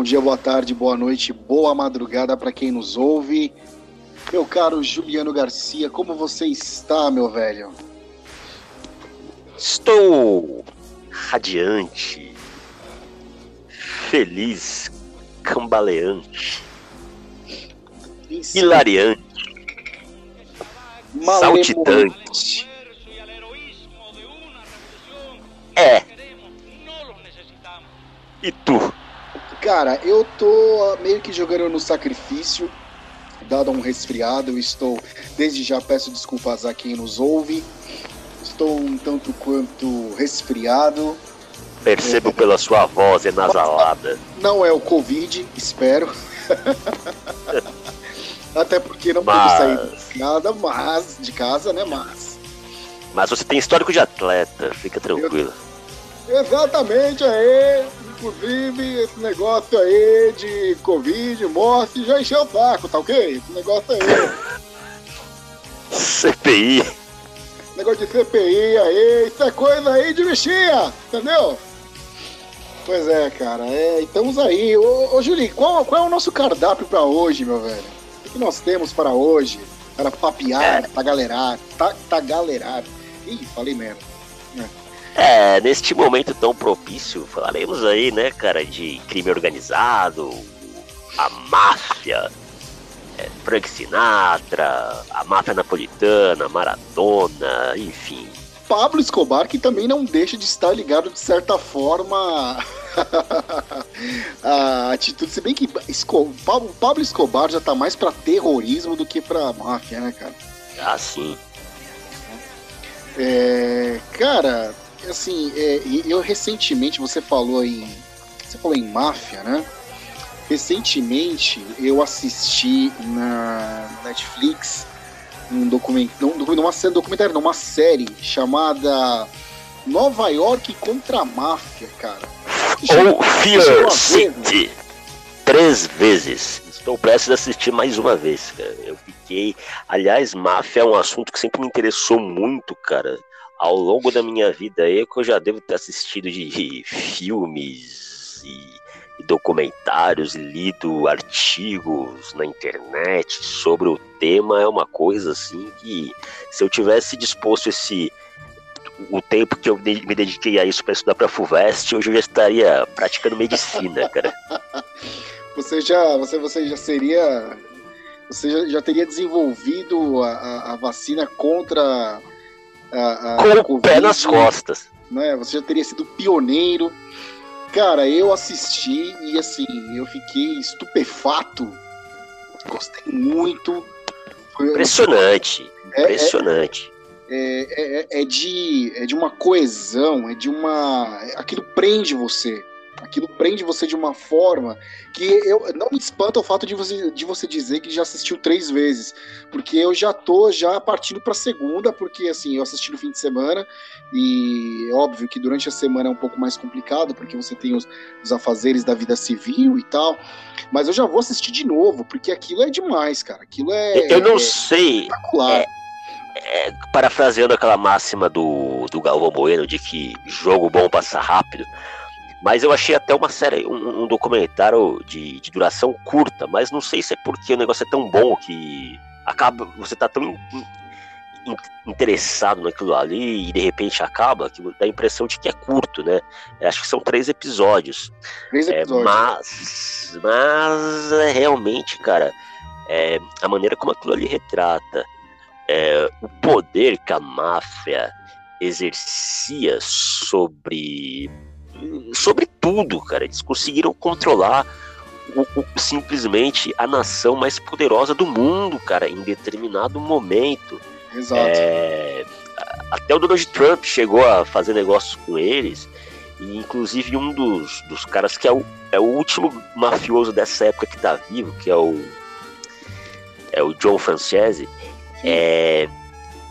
bom dia, boa tarde, boa noite, boa madrugada para quem nos ouve. Meu caro Juliano Garcia, como você está, meu velho? Estou radiante, feliz, cambaleante, hilariante, saltitante. É. E tu? Cara, eu tô meio que jogando no sacrifício, dado um resfriado. Eu estou, desde já peço desculpas a quem nos ouve. Estou um tanto quanto resfriado. Percebo é, pela sua voz enasalada. Não é o Covid, espero. Até porque não mas... pude sair casa, mas de casa, né? Mas. Mas você tem histórico de atleta, fica tranquilo. Eu... Exatamente aí. Inclusive, esse negócio aí de Covid, morte, já encheu o saco, tá ok? Esse negócio aí. CPI. Negócio de CPI aí, isso é coisa aí de bichinha, entendeu? Pois é, cara, é, estamos aí. Ô, ô Juli, qual, qual é o nosso cardápio para hoje, meu velho? O que nós temos para hoje? Para papear, é. para galerar, tá, tá galerar. Ih, falei merda. É. Neste momento tão propício, falaremos aí, né, cara, de crime organizado, a máfia, é, Frank Sinatra, a máfia napolitana, Maradona, enfim. Pablo Escobar, que também não deixa de estar ligado de certa forma a atitude, se bem que Esco... Pablo Escobar já tá mais para terrorismo do que para máfia, né, cara? Ah, sim. É, cara, assim, é, eu recentemente, você falou em. Você falou em máfia, né? Recentemente eu assisti na Netflix um documento, não, uma documentário, não, uma série chamada Nova York contra a Máfia, cara. Ou Fear City. Três vezes. Estou prestes a assistir mais uma vez, cara. Eu fiquei. Aliás, máfia é um assunto que sempre me interessou muito, cara ao longo da minha vida aí, que eu já devo ter assistido de filmes e, documentários, lido artigos na internet sobre o tema, é uma coisa assim que se eu tivesse disposto esse o tempo que eu me dediquei a isso para estudar para FUVEST, hoje eu já estaria praticando medicina, cara. Você já, você, você já seria, você já, já teria desenvolvido a, a, a vacina contra a, a com o pé nas costas. Né? Você já teria sido pioneiro. Cara, eu assisti e assim, eu fiquei estupefato. Gostei muito. Impressionante. É, impressionante. É, é, é, é, de, é de uma coesão, é de uma. Aquilo prende você. Aquilo prende você de uma forma que eu não me espanta o fato de você, de você dizer que já assistiu três vezes, porque eu já tô já partindo para segunda, porque assim eu assisti no fim de semana e óbvio que durante a semana é um pouco mais complicado, porque você tem os, os afazeres da vida civil e tal, mas eu já vou assistir de novo, porque aquilo é demais, cara. Aquilo é. Eu não é sei. É, é, parafraseando aquela máxima do, do Galvão Bueno de que jogo bom passa rápido. Mas eu achei até uma série, um, um documentário de, de, duração curta, mas não sei se é porque o negócio é tão bom que acaba, você tá tão in, in, interessado naquilo ali e de repente acaba, que dá a impressão de que é curto, né? Eu acho que são três episódios. Três é, episódios. É, mas, mas é, realmente, cara, é, a maneira como aquilo ali retrata é, o poder que a máfia exercia sobre sobre tudo, cara. Eles conseguiram controlar o, o, simplesmente a nação mais poderosa do mundo, cara, em determinado momento. Exato. É, até o Donald Trump chegou a fazer negócios com eles. E inclusive um dos, dos caras que é o, é o último mafioso dessa época que tá vivo, que é o. É o John Francese. É,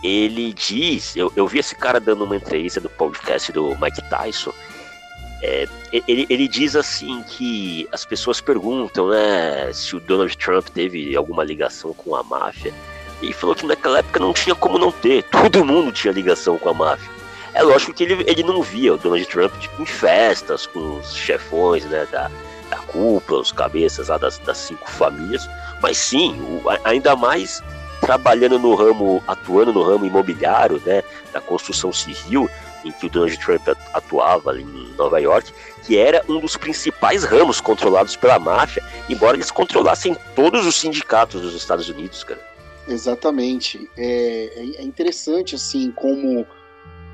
ele diz, eu, eu vi esse cara dando uma entrevista do podcast do Mike Tyson, é, ele, ele, diz assim que as pessoas perguntam, né, se o Donald Trump teve alguma ligação com a máfia. E falou que naquela época não tinha como não ter, todo mundo tinha ligação com a máfia. É lógico que ele, ele não via o Donald Trump tipo, em festas com os chefões né, da, da cúpulas, os cabeças lá das, das cinco famílias, mas sim, o, ainda mais trabalhando no ramo, atuando no ramo imobiliário, né, da construção civil, em que o Donald Trump atuava ali em Nova York, que era um dos principais ramos controlados pela máfia, embora eles controlassem todos os sindicatos dos Estados Unidos, cara. Exatamente. É, é, é interessante, assim, como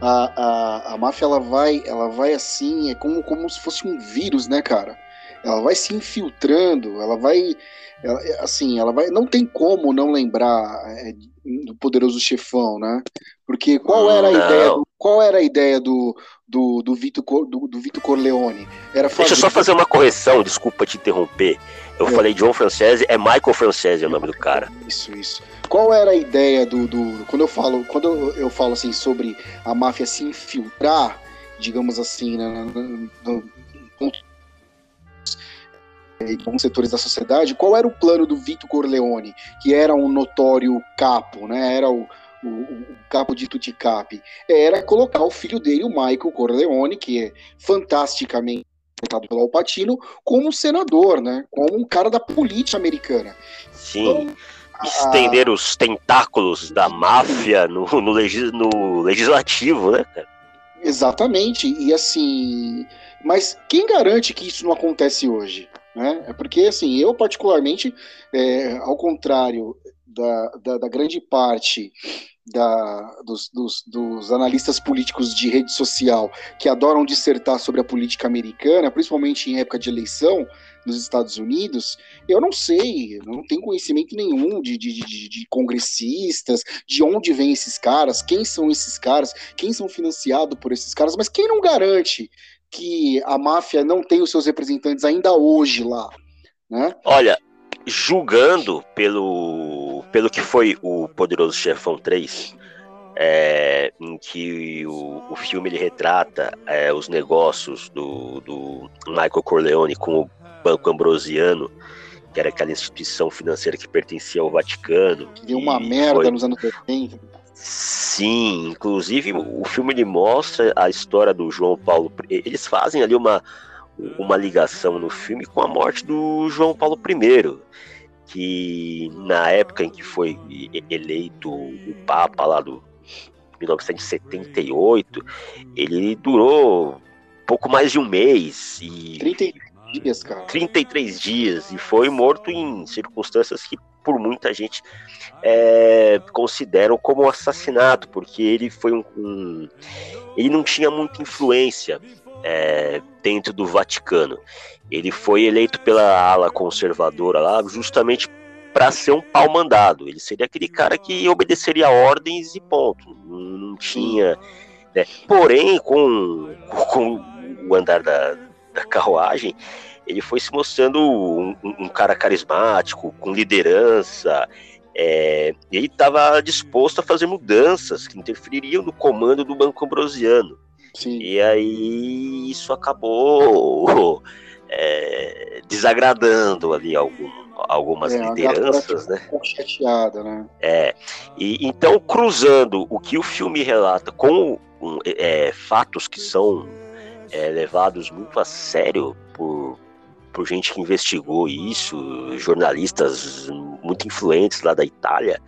a, a, a máfia, ela vai, ela vai assim, é como, como se fosse um vírus, né, cara? Ela vai se infiltrando, ela vai, ela, assim, ela vai, não tem como não lembrar é, do poderoso chefão, né? Porque qual era a não. ideia do, qual era a ideia do, do, do, Vito, do, do Vito Corleone? Era fazer... Deixa eu só fazer uma correção, desculpa te interromper. Eu é. falei John Francese, é Michael Francese é o nome do cara. Isso, isso. Qual era a ideia do, do quando eu falo, quando eu, eu falo assim sobre a máfia se infiltrar, digamos assim, né, no, no, no, em alguns setores da sociedade, qual era o plano do Vito Corleone, que era um notório capo, né? Era o, o, o capo de Tuticap. Era colocar o filho dele, o Michael Corleone, que é fantasticamente interpretado pelo Alpatino, como senador, né? Como um cara da política americana. Sim. Então, estender a... os tentáculos da máfia no, no, legis, no legislativo, né, cara? Exatamente. E assim, mas quem garante que isso não acontece hoje? Né? É porque, assim, eu particularmente, é, ao contrário da, da, da grande parte da, dos, dos, dos, analistas políticos de rede social que adoram dissertar sobre a política americana, principalmente em época de eleição nos Estados Unidos, eu não sei, não tenho conhecimento nenhum de, de, de, de congressistas, de onde vêm esses caras, quem são esses caras, quem são financiados por esses caras, mas quem não garante que a máfia não tem os seus representantes ainda hoje lá? Né? Olha, julgando pelo, pelo que foi o Poderoso Chefão 3, é, em que o, o filme ele retrata é, os negócios do, do Michael Corleone com o Banco Ambrosiano, que era aquela instituição financeira que pertencia ao Vaticano. Que deu uma merda foi... nos anos 80. Sim, inclusive o filme ele mostra a história do João Paulo. Eles fazem ali uma, uma ligação no filme com a morte do João Paulo I, que na época em que foi eleito o Papa lá do 1978, ele durou pouco mais de um mês e 33 dias, cara. 33 dias e foi morto em circunstâncias que por muita gente é, consideram como assassinato, porque ele foi um, um ele não tinha muita influência é, dentro do Vaticano. Ele foi eleito pela ala conservadora lá justamente para ser um pau mandado. Ele seria aquele cara que obedeceria ordens e ponto. Não tinha. Né? Porém, com, com o andar da, da carruagem, ele foi se mostrando um, um cara carismático, com liderança. É, ele estava disposto a fazer mudanças que interfeririam no comando do Banco Ambrosiano. Sim. E aí isso acabou é, desagradando ali algum, algumas é, lideranças, né? Chateada, né? É. E então cruzando o que o filme relata com um, é, fatos que são é, levados muito a sério por, por gente que investigou isso, jornalistas muito influentes lá da Itália.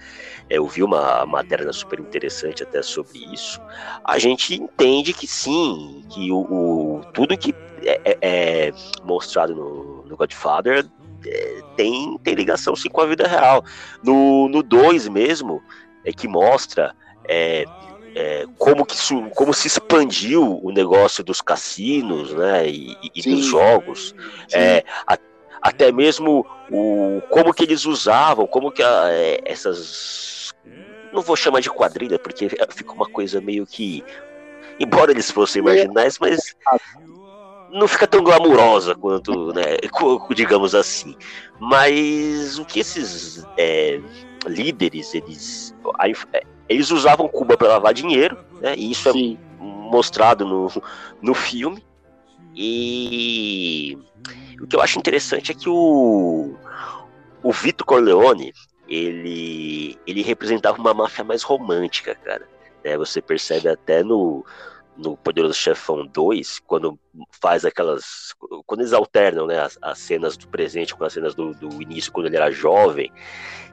Eu vi uma matéria super interessante até sobre isso. A gente entende que sim, que o, o tudo que é, é, é mostrado no, no Godfather é, tem, tem ligação sim com a vida real. No 2 mesmo, é que mostra é, é, como, que como se expandiu o negócio dos cassinos né, e, e dos jogos. É, a, até mesmo o, como que eles usavam, como que a, é, essas. Não vou chamar de quadrilha, porque fica uma coisa meio que. Embora eles fossem marginais, mas não fica tão glamurosa quanto, né, digamos assim. Mas o que esses é, líderes, eles, eles usavam Cuba para lavar dinheiro, né? E isso é Sim. é mostrado no, no filme. E o que eu acho interessante é que o, o Vito Corleone, ele, ele representava uma máfia mais romântica, cara. É, você percebe até no, no Poderoso Chefão 2, quando faz aquelas. Quando eles alternam né, as, as cenas do presente com as cenas do, do, início, quando ele era jovem,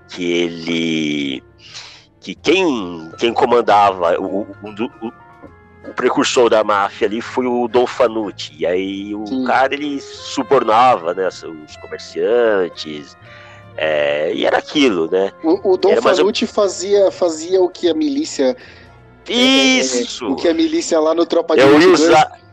que ele. que quem, quem comandava o, o, o, o precursor da máfia ali foi o Don Fanucci. E aí o Sim. cara ele subornava né, os comerciantes. É, e era aquilo, né? O, o Dom Fanucci fazia, fazia o que a milícia isso! O que a milícia lá no Tropa de Eu ia usar.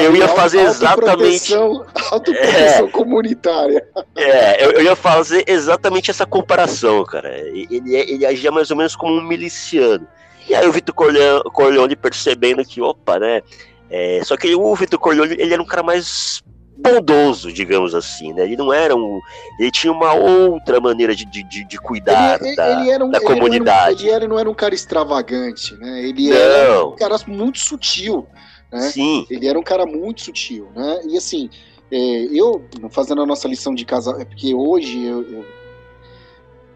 Eu ia fazer exatamente. Autoproteção é, comunitária. É, eu, eu, ia fazer exatamente essa comparação, cara. Ele, ele agia mais ou menos como um miliciano. E aí o Vitor Corleone percebendo que, opa, né? É, só que o Vitor Corleone ele era um cara mais bondoso, digamos assim, né? Ele não era um. Ele tinha uma outra maneira de, de, de cuidar ele, da, ele um, da comunidade. Ele, era, não era um cara extravagante, né? Ele não. era um cara muito sutil. Né? Sim. Ele era um cara muito sutil, né? E assim, é, eu, fazendo a nossa lição de casa, é porque hoje eu, eu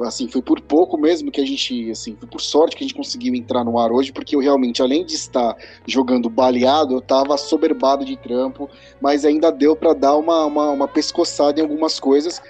assim, foi por pouco mesmo que a gente, assim, foi por sorte que a gente conseguiu entrar no ar hoje, porque eu realmente, além de estar jogando baleado, eu tava soberbado de trampo, mas ainda deu para dar uma, uma, uma, pescoçada em algumas coisas.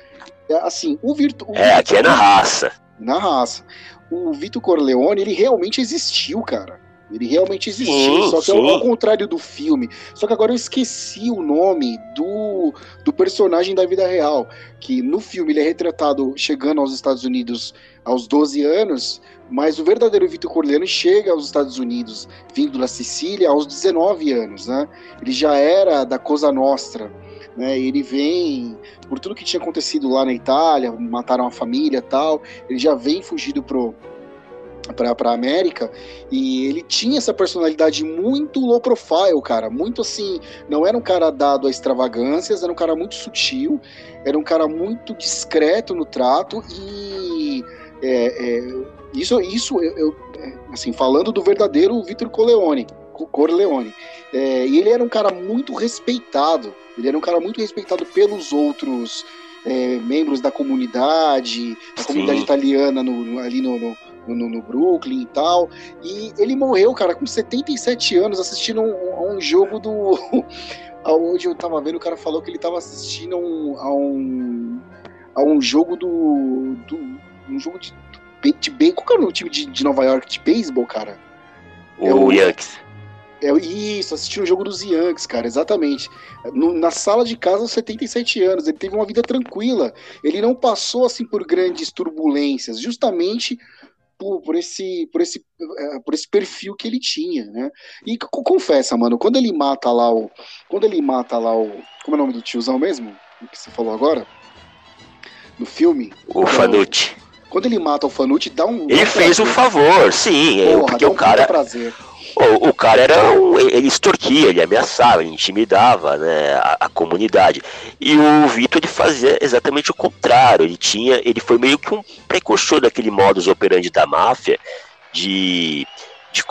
É, assim, o Virtu... É, aqui é na raça. Na raça. O Vitor Corleone, ele realmente existiu, cara. Ele realmente existiu, sim, só que sim. ao contrário do filme. Só que agora eu esqueci o nome do, do personagem da vida real. Que no filme ele é retratado chegando aos Estados Unidos aos 12 anos, mas o verdadeiro Vitor Corleone chega aos Estados Unidos, vindo da Sicília, aos 19 anos, né? Ele já era da Cosa Nostra. Né, ele vem por tudo que tinha acontecido lá na Itália, mataram a família tal, ele já vem fugido pro, para América e ele tinha essa personalidade muito low profile, cara, muito assim, não era um cara dado a extravagâncias, era um cara muito sutil, era um cara muito discreto no trato e é, é, isso, isso eu, eu, é, assim, falando do verdadeiro Vitor Corleone, Corleone, é, e ele era um cara muito respeitado, ele era um cara muito respeitado pelos outros é, membros da comunidade, da comunidade italiana no, ali no, no no, no, Brooklyn e tal. E ele morreu, cara, com 77 anos, assistindo a um, um, jogo do. Onde eu tava vendo, o cara falou que ele tava assistindo um, a um. a um jogo do. do um jogo de. de, de qual que era o time de, de Nova York de beisebol, cara? O, é o Yankees. É, isso, assistindo o jogo dos Yankees, cara, exatamente. No, na sala de casa aos 77 anos, ele teve uma vida tranquila. Ele não passou assim por grandes turbulências, justamente por, por, esse, por, esse, é, por esse perfil que ele tinha, né? E confessa, mano, quando ele mata lá o. Quando ele mata lá o. Como é o nome do tiozão mesmo? O que você falou agora? No filme? O Fanucci. Quando ele mata o Fanucci, dá um. Ele fez um favor, sim. Porra, porque o cara. Prazer. O, o cara era um, ele extorquia, ele ameaçava, ele intimidava né, a, a comunidade. E o Vitor ele fazia exatamente o contrário. Ele tinha, ele foi meio que um precursor daquele modus operandi da máfia de, de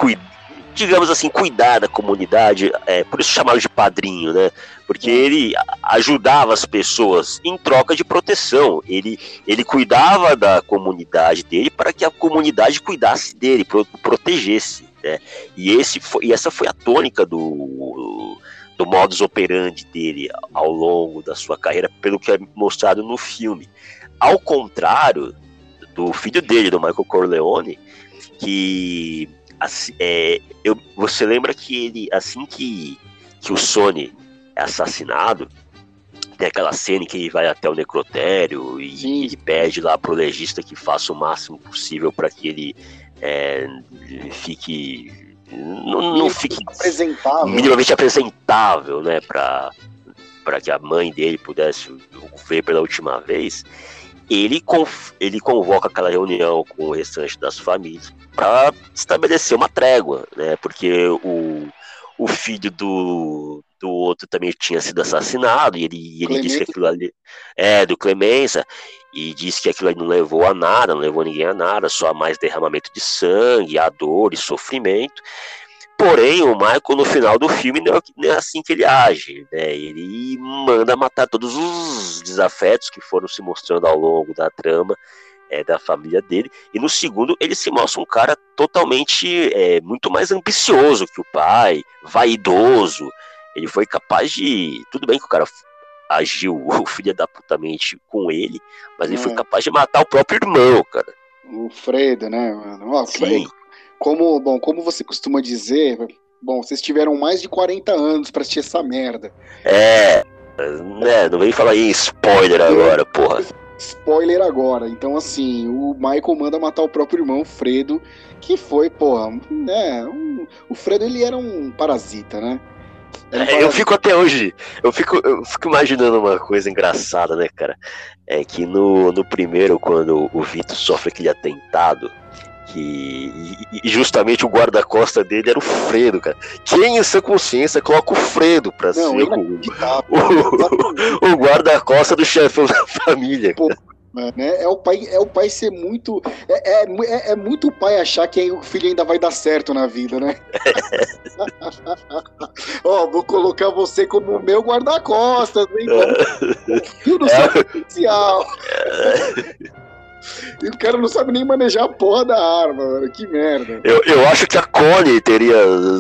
digamos assim, cuidar da comunidade, é, por isso chamado de padrinho, né? Porque ele ajudava as pessoas em troca de proteção. Ele, ele cuidava da comunidade dele para que a comunidade cuidasse dele, protegesse. Né? E, esse foi, e essa foi a tônica do, do modus operandi dele ao longo da sua carreira, pelo que é mostrado no filme. Ao contrário do filho dele, do Michael Corleone, que assim, é, eu, você lembra que ele, assim que, que o Sony é assassinado, tem aquela cena que ele vai até o necrotério e ele pede lá pro legista que faça o máximo possível para que ele é, fique não, não fique apresentável. minimamente apresentável, né, para para que a mãe dele pudesse ver pela última vez, ele, ele convoca aquela reunião com o restante das famílias para estabelecer uma trégua, né? Porque o, o filho do, do outro também tinha sido assassinado e ele, ele disse que aquilo ali é do Clemença e disse que aquilo ali não levou a nada, não levou ninguém a nada, só a mais derramamento de sangue, a dor e sofrimento. Porém, o Michael, no final do filme, não é assim que ele age. Né? Ele manda matar todos os desafetos que foram se mostrando ao longo da trama é, da família dele. E no segundo, ele se mostra um cara totalmente é, muito mais ambicioso que o pai, vaidoso. Ele foi capaz de. Tudo bem que o cara agiu o filho da putamente com ele, mas ele foi é. capaz de matar o próprio irmão, cara. O Fredo, né, mano? Ó, Sim. Como, bom, como você costuma dizer, bom, vocês tiveram mais de 40 anos para assistir essa merda. É, né, não vem falar em spoiler agora, porra spoiler agora. Então, assim, o Michael manda matar o próprio irmão, Fredo, que foi, porra, né? Um, o Fredo ele era um parasita, né? É, eu fico até hoje, eu fico, eu fico imaginando uma coisa engraçada, né, cara? É que no, no primeiro, quando o Vitor sofre aquele atentado, que e justamente o guarda-costa dele era o Fredo, cara. Quem em sua consciência coloca o Fredo pra Não, ser o, o, o guarda-costa do chefe da família? Pô, né? É o pai, é o pai ser muito, é, é, é, é, muito o pai achar que o filho ainda vai dar certo na vida, né? Ó, oh, vou colocar você como meu guarda-costas, hein? Filho do seu potencial. E o cara não sabe nem manejar a porra da arma, mano. Que merda. Eu, eu acho que a Connie teria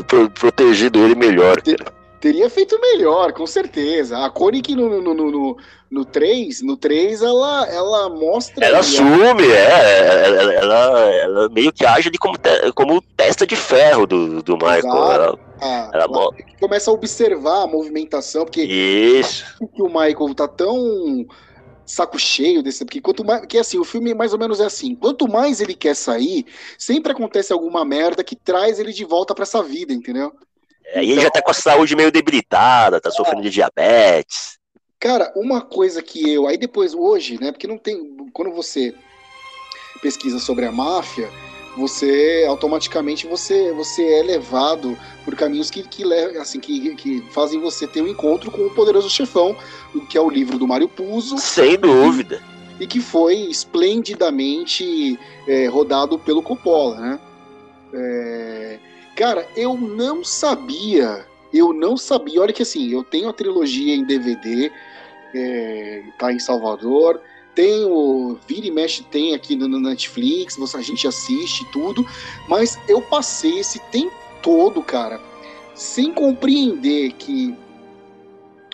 pro, protegido ele melhor. Teria feito melhor, com certeza. A Connie que no, no, no, no, 3, no 3 ela, ela mostra. Ela assume, é. Ela, ela, ela, meio que age como, te, como testa de ferro do, do Michael. Ela, ah, ela, ela começa a observar a movimentação, porque. Isso. O Michael tá tão saco cheio desse. Porque quanto mais. Que assim, o filme mais ou menos é assim: quanto mais ele quer sair, sempre acontece alguma merda que traz ele de volta para essa vida, entendeu? É, e ele já tá com a saúde meio debilitada, tá sofrendo de diabetes. Cara, uma coisa que eu. Aí depois, hoje, né? Porque não tem. Quando você pesquisa sobre a máfia você automaticamente você, você é levado por caminhos que, que, assim, que, que fazem você ter um encontro com o poderoso chefão, que é o livro do Mário Puzo. Sem dúvida. E, e que foi esplendidamente é, rodado pelo Coppola, né? É, cara, eu não sabia, eu não sabia. Olha que assim, eu tenho a trilogia em DVD, é, tá em Salvador. Tem o Vira e Mexe tem aqui no, Netflix, a gente assiste tudo, mas eu passei esse tempo todo, cara, sem compreender que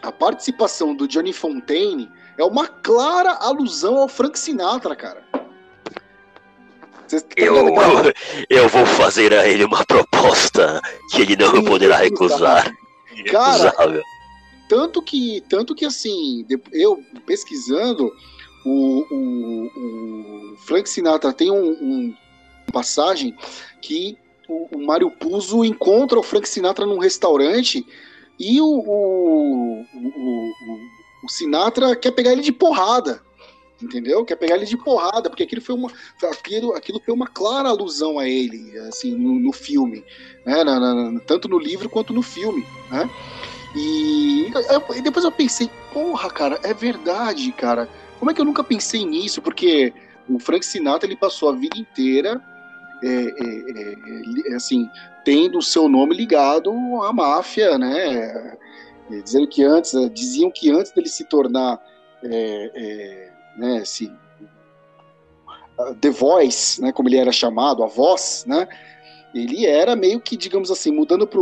a participação do Johnny Fontaine é uma clara alusão ao Frank Sinatra, cara. Eu, eu vou fazer a ele uma proposta que ele não Sim, poderá recusar. Cara, tanto que, tanto que assim, eu pesquisando, o, o, o Frank Sinatra tem um, um passagem que o, o Mário Puzo encontra o Frank Sinatra num restaurante e o, o, o, o, Sinatra quer pegar ele de porrada. Entendeu? Quer pegar ele de porrada, porque aquilo foi uma, aquilo, aquilo foi uma clara alusão a ele, assim, no, no filme, né? Na, na, tanto no livro quanto no filme, né? E, depois eu pensei, porra, cara, é verdade, cara. Como é que eu nunca pensei nisso? Porque o Frank Sinatra ele passou a vida inteira é, é, é, assim tendo o seu nome ligado à máfia, né? É, dizendo que antes diziam que antes dele se tornar é, é, né, esse, The Voice, né, como ele era chamado, a voz, né? Ele era meio que, digamos assim, mudando para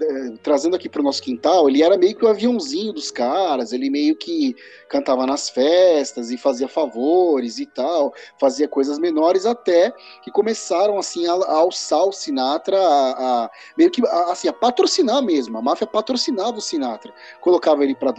é, trazendo aqui para o nosso quintal, ele era meio que o aviãozinho dos caras, ele meio que cantava nas festas e fazia favores e tal, fazia coisas menores até que começaram assim a, a alçar o Sinatra, a, a, meio que a, assim, a patrocinar mesmo, a máfia patrocinava o Sinatra, colocava ele para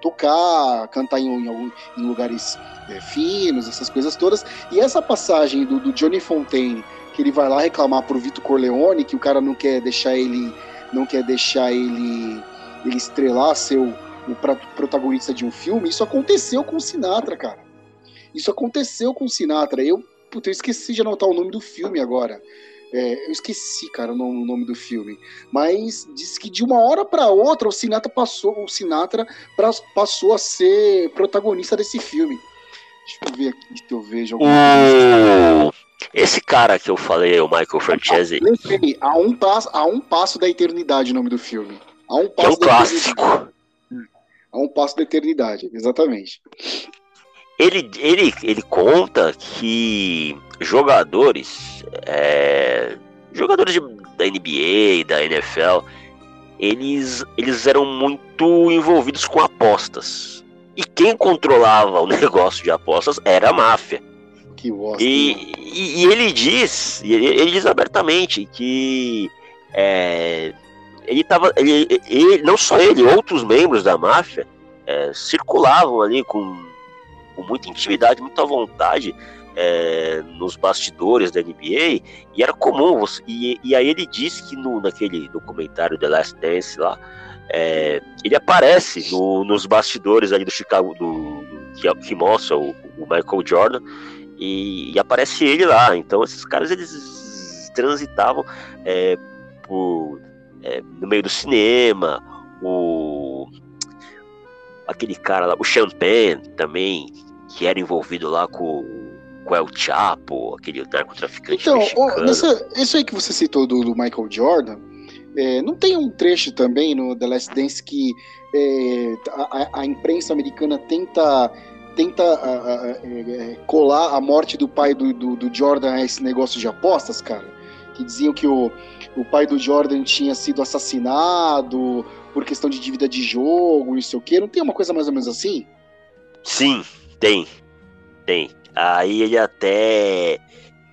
tocar, cantar em, em, em lugares é, finos, essas coisas todas, e essa passagem do, do Johnny Fontaine que ele vai lá reclamar pro Vitor Corleone que o cara não quer deixar ele não quer deixar ele ele estrelar ser o, o protagonista de um filme. Isso aconteceu com o Sinatra, cara. Isso aconteceu com o Sinatra. Eu, puta, eu esqueci de anotar o nome do filme agora. É, eu esqueci, cara, o nome do filme. Mas diz que de uma hora para outra o Sinatra passou, o Sinatra pra, passou a ser protagonista desse filme. Deixa eu ver aqui se eu vejo alguma coisa. Esse cara que eu falei, o Michael Francese. Há um passo, há um passo da eternidade o nome do filme. Há um passo é um clássico. Há um passo da eternidade, exatamente. ele, ele, ele conta que jogadores, é, jogadores de, da NBA, da NFL, eles, eles eram muito envolvidos com apostas. E quem controlava o negócio de apostas era a máfia. Que bosta, e, e, e, ele diz, ele, ele diz abertamente que é, ele tava. Ele, ele, não só ele, outros membros da máfia é, circulavam ali com, com muita intimidade, muita vontade é, nos bastidores da NBA e era comum. E, e aí ele disse que no, naquele documentário The Last Dance lá, é, ele aparece no, nos bastidores ali do Chicago, do, que, que mostra o, o Michael Jordan e, e, aparece ele lá. Então esses caras eles transitavam é, por é, no meio do cinema, o aquele cara lá, o Champagne também, que era envolvido lá com, com El Chapo, aquele narcotraficante então, mexicano. Nessa, isso aí que você citou do, do Michael Jordan, é, não tem um trecho também no The Last Dance que é, a, a, imprensa americana tenta tenta a, a, é, colar a morte do pai do, do, do Jordan a esse negócio de apostas, cara? Que diziam que o, o pai do Jordan tinha sido assassinado por questão de dívida de jogo, não sei o quê. Não tem uma coisa mais ou menos assim? Sim, tem. Tem. Aí ele até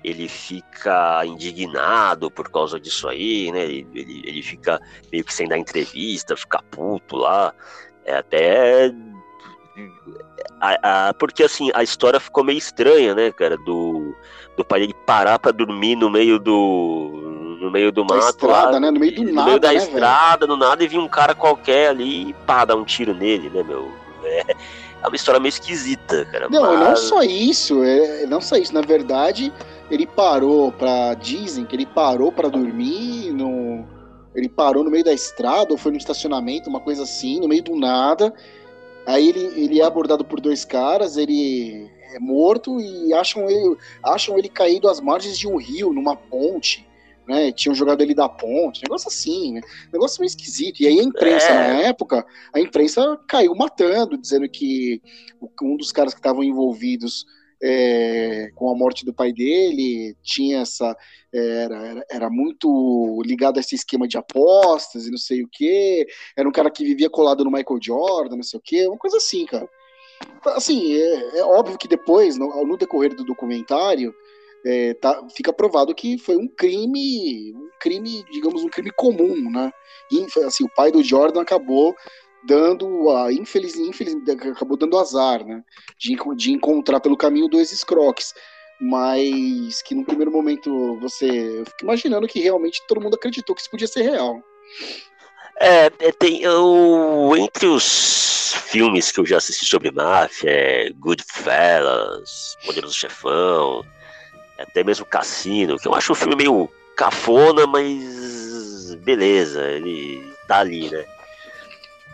ele fica indignado por causa disso aí, né? Ele, ele, ele fica meio que sem dar entrevista, fica puto lá. É até. A, a, porque assim, a história ficou meio estranha, né, cara? Do, do pai dele parar pra dormir no meio do no meio do mato. Estrada, lá, né? No meio do no nada. No meio da né, estrada, velho? no nada, e vi um cara qualquer ali e pá, dar um tiro nele, né, meu? É, é uma história meio esquisita, cara. Não, mas... não só isso, é, não só isso. Na verdade, ele parou pra. Dizem que ele parou para dormir no. Ele parou no meio da estrada, ou foi no estacionamento, uma coisa assim, no meio do nada. Aí ele, ele é abordado por dois caras, ele é morto e acham ele, acham ele caído às margens de um rio, numa ponte né? Tinham jogado ele da ponte, negócio assim, né? Negócio meio esquisito. E aí a imprensa, é. na época, a imprensa caiu matando, dizendo que um dos caras que estavam envolvidos é, com a morte do pai dele tinha essa. Era, era, era, muito ligado a esse esquema de apostas e não sei o que. Era um cara que vivia colado no Michael Jordan, não sei o que, uma coisa assim, cara. Assim, é, é óbvio que depois, no, no decorrer do documentário, é, tá, fica provado que foi um crime, um crime, digamos, um crime comum, né? E, assim, o pai do Jordan acabou dando a infeliz, infeliz acabou dando azar, né? De, de encontrar pelo caminho dois escroques. Mas que no primeiro momento você. Eu fico imaginando que realmente todo mundo acreditou que isso podia ser real. É, é tem eu, entre os filmes que eu já assisti sobre máfia, é Goodfellas, Poderoso Chefão, até mesmo Cassino, que eu acho um filme meio cafona, mas beleza, ele tá ali, né?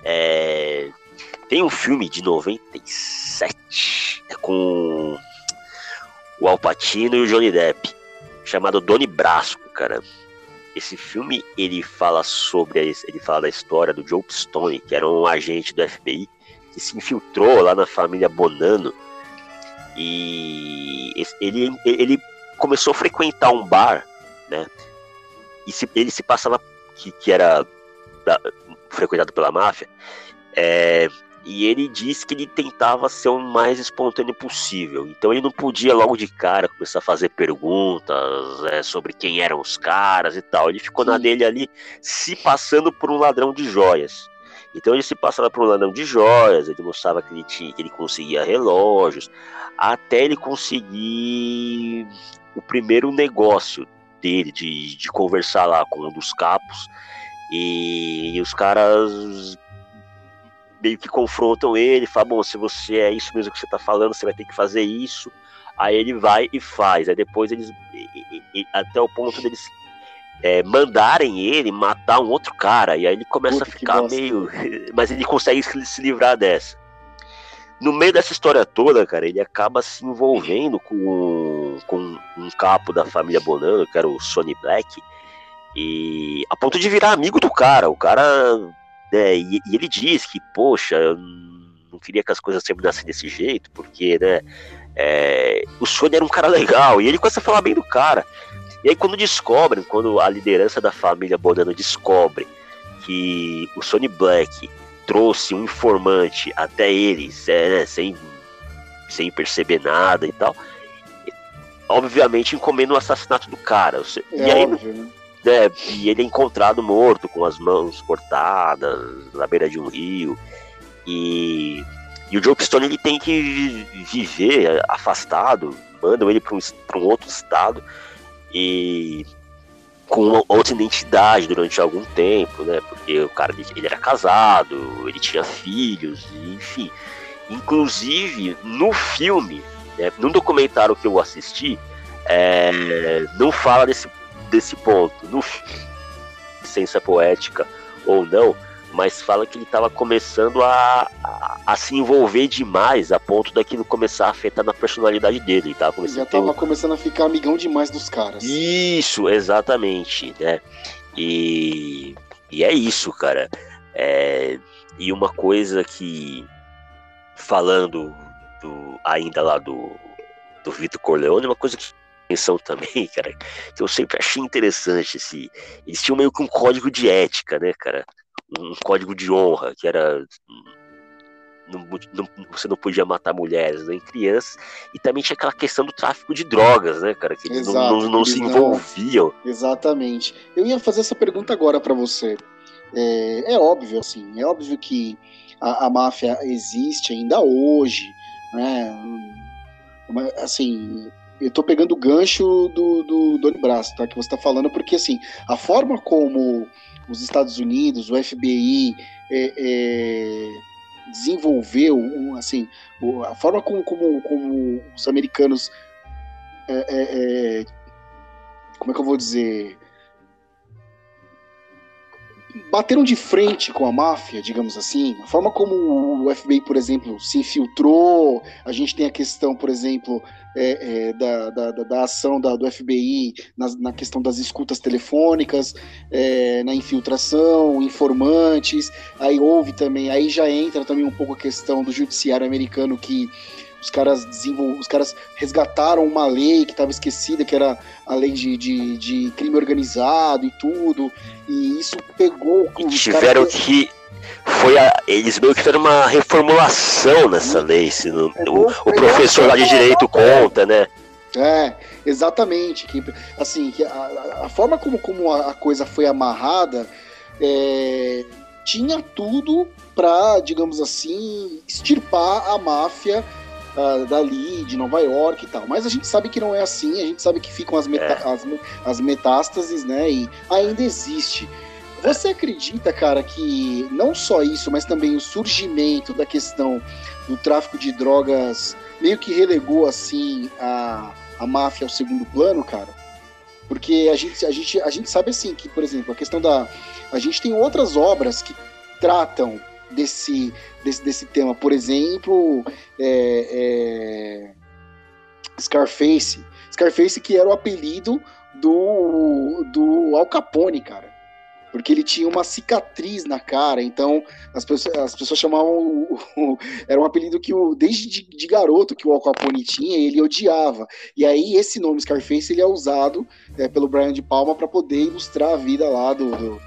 É... Tem um filme de 97 é com o Alpatino e o Johnny Depp, chamado Doni Brasco, cara. Esse filme ele fala sobre ele fala da história do Joe Stone, que era um agente do FBI que se infiltrou lá na família Bonano e ele, ele começou a frequentar um bar, né? E se, ele se passava que, que era da, frequentado pela máfia, é, e ele disse que ele tentava ser o mais espontâneo possível. Então ele não podia logo de cara começar a fazer perguntas é, sobre quem eram os caras e tal. Ele ficou Sim. na dele ali, se passando por um ladrão de joias. Então ele se passava por um ladrão de joias, ele mostrava que ele tinha, que ele conseguia relógios, até ele conseguir o primeiro negócio dele, de, de conversar lá com um dos capos, e, e os caras meio que confrontam ele, falam, bom, se você é isso mesmo que você está falando, você vai ter que fazer isso. Aí ele vai e faz. Aí depois eles. Até o ponto deles é, mandarem ele matar um outro cara. E aí ele começa Puta a ficar meio. Mas ele consegue se livrar dessa no meio dessa história toda, cara, ele acaba se envolvendo com, com um capo da família Bonano, que era o Sonny Black, e a ponto de virar amigo do cara. O cara. Né, e, e, ele diz que, poxa, não queria que as coisas terminassem desse jeito, porque, né, é, o Sony era um cara legal, e ele começa a falar bem do cara. E aí quando descobrem, quando a liderança da família Bonano descobre que o Sony Black trouxe um informante até eles, é, né, sem, sem perceber nada e tal, obviamente encomenda o assassinato do cara. É e aí, óbvio, né? Né? E ele é encontrado morto, com as mãos cortadas, na beira de um rio. E, e o Joe ele tem que viver afastado, mandam ele para um, um outro estado e com outra identidade durante algum tempo, né? Porque o cara ele era casado, ele tinha filhos, enfim. Inclusive no filme, né, no documentário que eu assisti, é, não fala desse desse ponto, no licença poética ou não, mas fala que ele estava começando a, a, a, se envolver demais a ponto daquilo começar a afetar na personalidade dele. Ele tava começando Já estava um... começando a ficar amigão demais dos caras. Isso, exatamente, né? E, e é isso, cara. É, e uma coisa que, falando do, ainda lá do, do Vitor Corleone, uma coisa que atenção também, cara, que eu sempre achei interessante, esse, eles tinham meio que um código de ética, né, cara, um código de honra, que era não, não, você não podia matar mulheres nem crianças, e também tinha aquela questão do tráfico de drogas, né, cara, que eles Exato, não, não, não se envolviam. Exatamente. Eu ia fazer essa pergunta agora para você. É, é, óbvio, assim, é óbvio que a, a máfia existe ainda hoje, né, assim, eu tô pegando o gancho do, do Doni Braço, tá? Que você tá falando, porque assim, a forma como os Estados Unidos, o FBI é, é, desenvolveu, assim, a forma como, como, como os americanos é, é, é, como é que eu vou dizer bateram de frente com a máfia, digamos assim, a forma como o FBI, por exemplo, se infiltrou, a gente tem a questão, por exemplo, é, é, da, da, da, ação da, do FBI na, na, questão das escutas telefônicas, é, na infiltração, informantes, aí houve também, aí já entra também um pouco a questão do judiciário americano que os caras desenvol... os caras resgataram uma lei que estava esquecida, que era a lei de, de, de, crime organizado e tudo, e isso pegou. E tiveram caras... que. Foi a, eles meio que fizeram uma reformulação nessa lei, se não, o, o professor lá de direito conta, né? É, exatamente. Que, assim, que a, a forma como, como a coisa foi amarrada é, tinha tudo para, digamos assim, extirpar a máfia uh, dali, de Nova York e tal. Mas a gente sabe que não é assim, a gente sabe que ficam as, meta é. as, as metástases, né? E ainda existe. Você acredita, cara, que não só isso, mas também o surgimento da questão do tráfico de drogas meio que relegou assim a, a máfia ao segundo plano, cara? Porque a gente, a, gente, a gente sabe assim que, por exemplo, a questão da. A gente tem outras obras que tratam desse, desse, desse tema. Por exemplo, é, é, Scarface. Scarface que era o apelido do, do Al Capone, cara. Porque ele tinha uma cicatriz na cara, então as pessoas, as pessoas chamavam. O, o, era um apelido que o, desde de, de, garoto que o Al Capone tinha, ele odiava. E aí esse nome Scarface ele é usado é, pelo Brian de Palma para poder ilustrar a vida lá do, do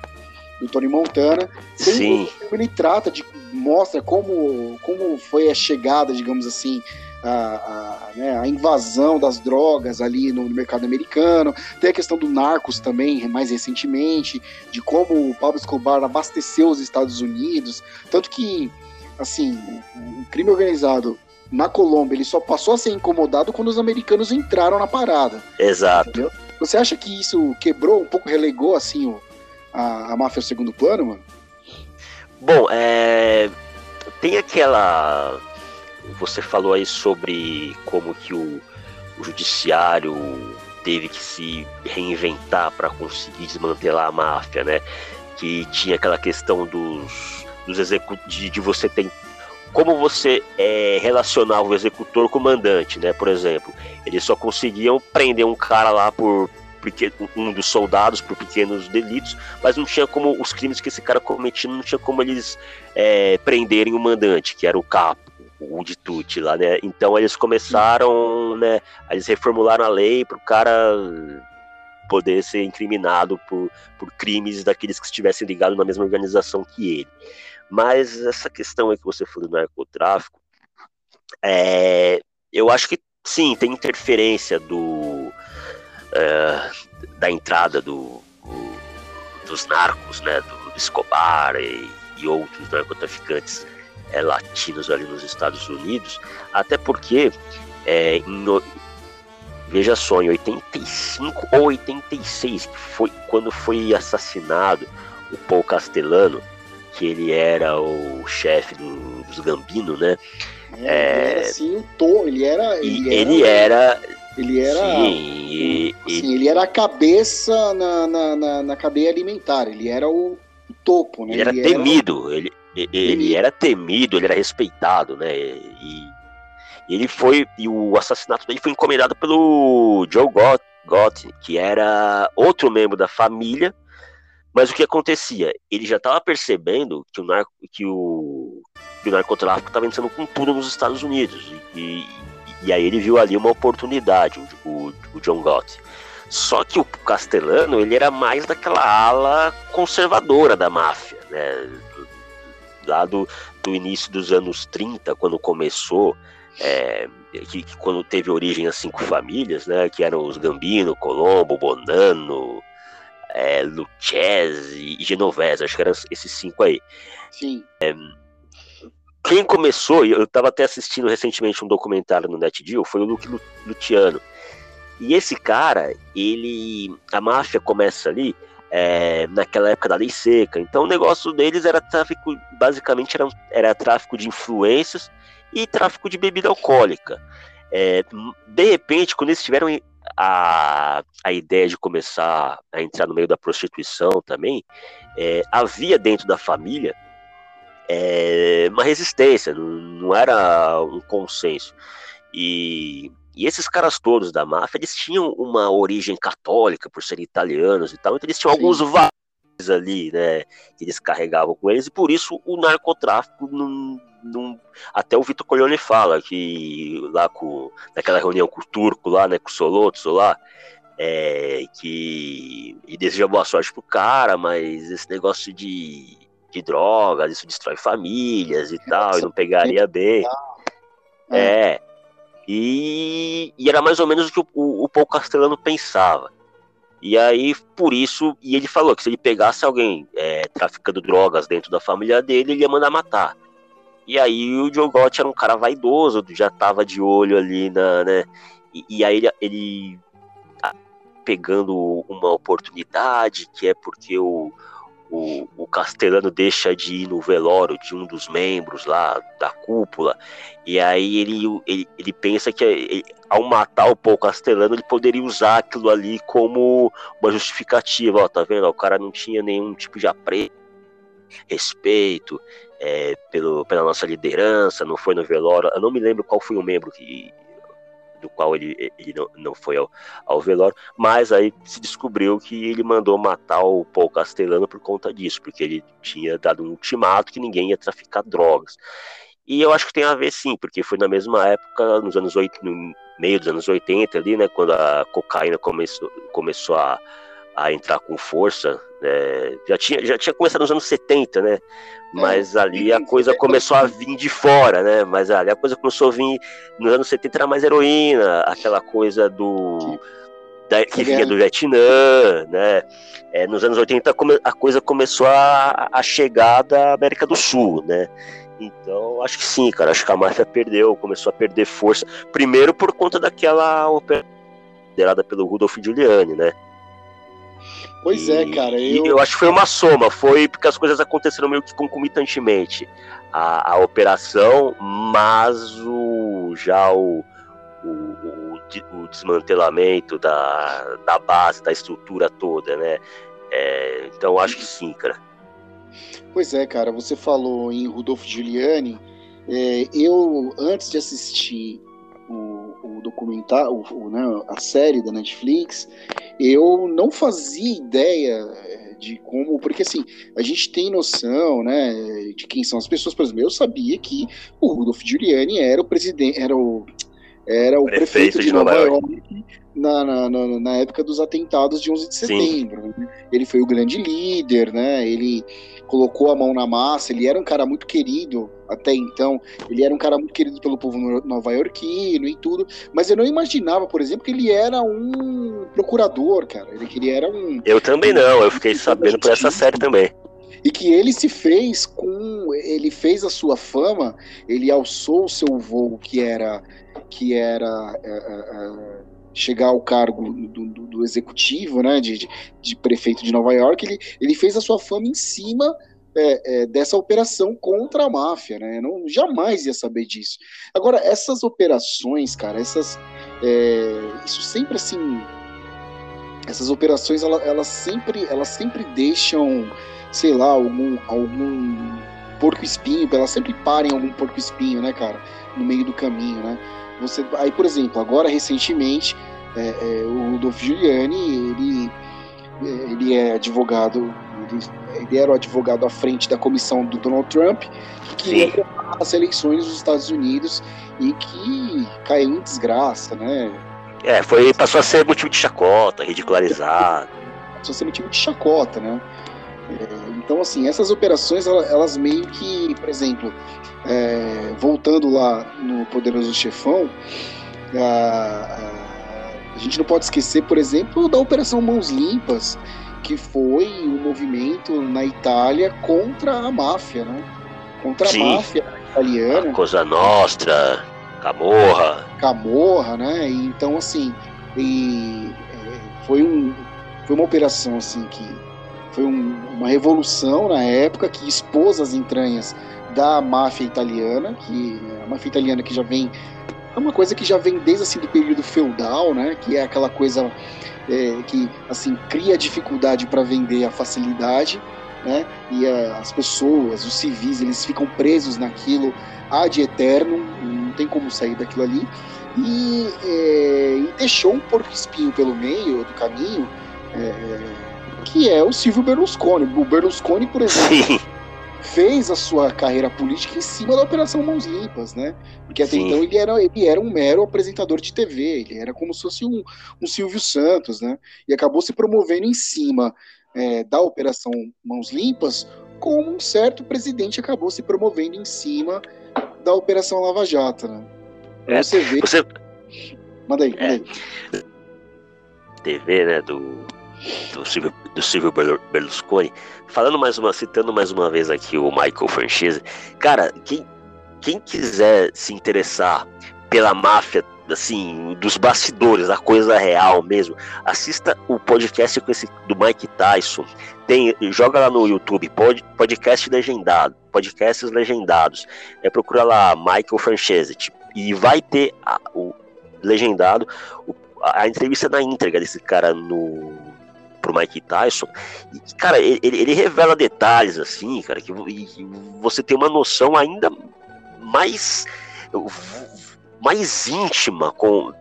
do Tony Montana. Sim. Ele trata de mostra como, como foi a chegada, digamos assim, a, a, né, a, invasão das drogas ali no, mercado americano. Tem a questão do narcos também, mais recentemente, de como o Pablo Escobar abasteceu os Estados Unidos. Tanto que, assim, o, o crime organizado na Colômbia ele só passou a ser incomodado quando os americanos entraram na parada. Exato. Entendeu? Você acha que isso quebrou um pouco, relegou assim o, a, a máfia segundo plano, mano? Bom, é... tem aquela. Você falou aí sobre como que o, o judiciário teve que se reinventar para conseguir desmantelar a máfia, né? Que tinha aquela questão dos, dos executivos de, de, você ter como você é, relacionar o executor com o mandante, né? Por exemplo, eles só conseguiam prender um cara lá por pequeno, um dos soldados por pequenos delitos, mas não tinha como os crimes que esse cara cometia, não tinha como eles é, prenderem o mandante, que era o capo, o de Tutti lá, né? Então eles começaram, né? Eles reformularam a lei para o cara poder ser incriminado por, por crimes daqueles que estivessem ligados na mesma organização que ele. Mas essa questão aí que você falou do narcotráfico, é, eu acho que sim, tem interferência do é, da entrada do, do, dos narcos, né, do, do Escobar e, e, outros narcotraficantes é, latinos ali nos Estados Unidos, até porque é, em, veja só, em 85 ou 86, que foi quando foi assassinado o Paul Castellano, que ele era o chefe do, dos Gambino, né? É, é, ele era assim, um tom, ele era. Ele, ele era, Ele era. Sim, e, assim, ele era a cabeça na, na, na, na, cadeia alimentar, ele era o, topo, né? Ele era ele temido, era... Ele, ele, ele era temido, ele era respeitado, né? E, e ele foi. E o assassinato dele foi encomendado pelo Joe Gott, Gott que era outro membro da família. Mas o que acontecia? Ele já estava percebendo que o, narco, que o, que o narcotráfico estava entrando com tudo nos Estados Unidos. E, e, e, aí ele viu ali uma oportunidade, o, o John Gott. Só que o Castellano, ele era mais daquela ala conservadora da máfia, né? Lá do, do início dos anos 30, quando começou é, que, que, quando teve origem as cinco famílias, né, que eram os Gambino, Colombo, Bonano, é, Lucchese e Genovese, acho que eram esses cinco aí. Sim. É, quem começou, eu estava até assistindo recentemente um documentário no NetGeo, foi o Luke Luciano. E esse cara, ele. A máfia começa ali é, naquela época da lei seca. Então o negócio deles era tráfico, basicamente era, era tráfico de influências e tráfico de bebida alcoólica. É, de repente, quando eles tiveram a, a ideia de começar a entrar no meio da prostituição também, é, havia dentro da família é, uma resistência, não, não, era um consenso. E, e, esses caras todos da máfia, eles tinham uma origem católica por serem italianos e tal, então eles tinham Sim. alguns valores ali, né, que eles carregavam com eles, e por isso o narcotráfico não não, até o Vitor Corleone fala que lá com naquela reunião com o turco lá, né, com o Solotso lá, é, que e deseja boa sorte pro cara, mas esse negócio de, de drogas, isso destrói famílias e tal, e não pegaria bem. É. é. E, e, era mais ou menos o que o, o, o Paul Castellano pensava. E aí, por isso, e ele falou que se ele pegasse alguém é, traficando drogas dentro da família dele, ele ia mandar matar. E aí o Joe Gott era um cara vaidoso, já tava de olho ali na, né? E, e aí ele, ele pegando uma oportunidade, que é porque o, o, o Castelano deixa de ir no velório de um dos membros lá da cúpula, e aí ele, ele, ele pensa que ele, ao matar o Paul Castelano, ele poderia usar aquilo ali como uma justificativa, ó, tá vendo? O cara não tinha nenhum tipo de apreço, respeito, é, pelo, pela nossa liderança, não foi no velório. Eu não me lembro qual foi o membro que, do qual ele, ele não, não foi ao, ao velório, mas aí se descobriu que ele mandou matar o Paul Castellano por conta disso, porque ele tinha dado um ultimato que ninguém ia traficar drogas. E eu acho que tem a ver sim, porque foi na mesma época, nos anos 80, no meio dos anos 80 ali, né, quando a cocaína começou, começou a, a entrar com força é, já, tinha, já tinha começado nos anos 70, né? Mas é, ali a coisa começou a vir de fora, né? Mas ali a coisa começou a vir. Nos anos 70 era mais heroína, aquela coisa do. Da, que vinha do Vietnã, né? É, nos anos 80 a coisa começou a, a chegar da América do Sul, né? Então, acho que sim, cara. Acho que a máfia perdeu, começou a perder força. Primeiro por conta daquela operação liderada pelo Rudolf Giuliani, né? Pois é, e, é, cara. Eu... eu acho que foi uma soma, foi porque as coisas aconteceram meio que concomitantemente. A, a operação, mas o, já o, o, o, o desmantelamento da, da base, da estrutura toda, né? É, então acho que sim, cara. Pois é, cara, você falou em Rudolfo Giuliani. É, eu, antes de assistir o, o documentário, o, né, a série da Netflix, eu não fazia ideia eh, de como, porque assim, a gente tem noção, né, de quem são as pessoas, por exemplo, eu sabia que o Rudolf Giuliani era o presidente, era o era o prefeito, prefeito de, de, Nova, York, York na, na, na, na, época dos atentados de 11 de setembro. Né? Ele foi o grande líder, né? Ele colocou a mão na massa, ele era um cara muito querido até então, ele era um cara muito querido pelo povo nova-iorquino e tudo, mas eu não imaginava, por exemplo, que ele era um procurador, cara, ele, que ele era um... Eu também não, eu fiquei sabendo por essa série também. E que ele se fez com, ele fez a sua fama, ele alçou o seu voo que era, que era... É, é, é chegar ao cargo do, do, do executivo, né, de, de, prefeito de Nova York, ele, ele fez a sua fama em cima é, é, dessa operação contra a máfia, né? Não jamais ia saber disso. Agora, essas operações, cara, essas. É, isso sempre assim. Essas operações, elas, elas, sempre, elas sempre deixam, sei lá, algum, algum porco espinho, elas sempre parem algum porco espinho, né, cara, no meio do caminho, né? Você, aí, por exemplo, agora recentemente, é, é, o Rudolf Giuliani, ele, é, ele é advogado, ele, ele, era o advogado à frente da comissão do Donald Trump, que queria as eleições dos Estados Unidos e que caiu em desgraça, né? É, foi, passou a ser motivo de chacota, ridicularizado. Passou a ser motivo de chacota, né? É, então, assim, essas operações, elas meio que, por exemplo, é, voltando lá no Poderoso Chefão, a, a, a, gente não pode esquecer, por exemplo, da Operação Mãos Limpas, que foi um movimento na Itália contra a máfia, né? Contra Sim. a máfia italiana. A Cosa Nostra, Camorra. Camorra, né? E, então, assim, e, é, foi, um, foi uma operação assim que foi um, uma revolução na época que expôs as entranhas da máfia italiana, que a máfia italiana que já vem é uma coisa que já vem desde assim do período feudal, né? Que é aquela coisa é, que assim cria dificuldade para vender a facilidade, né? E a, as pessoas, os civis, eles ficam presos naquilo ad eterno, não tem como sair daquilo ali. E, é, e deixou um porco espinho pelo meio do caminho. É, que é o Silvio Berlusconi. O Berlusconi, por exemplo, Sim. fez a sua carreira política em cima da Operação Mãos Limpas, né? Porque até Sim. então ele era, ele era um mero apresentador de TV, ele era como se fosse um, um Silvio Santos, né? E acabou se promovendo em cima é, da Operação Mãos Limpas, como um certo presidente acabou se promovendo em cima da Operação Lava Jato, né? É, você vê. Você... Manda aí, manda é. aí. TV, né, do do Silvio, do Silvio Berlusconi, falando mais uma, citando mais uma vez aqui o Michael Franchise, cara, quem, quem quiser se interessar pela máfia, assim, dos bastidores, da coisa real mesmo, assista o podcast com esse, do Mike Tyson, tem, joga lá no YouTube, pod, podcast legendado, podcasts legendados, é, procura lá Michael Franchise, tipo, e vai ter a, o legendado, o, a entrevista na íntegra desse cara no pro Mike Tyson. E, cara, ele, ele revela detalhes, assim, cara, que você tem uma noção ainda mais mais íntima com,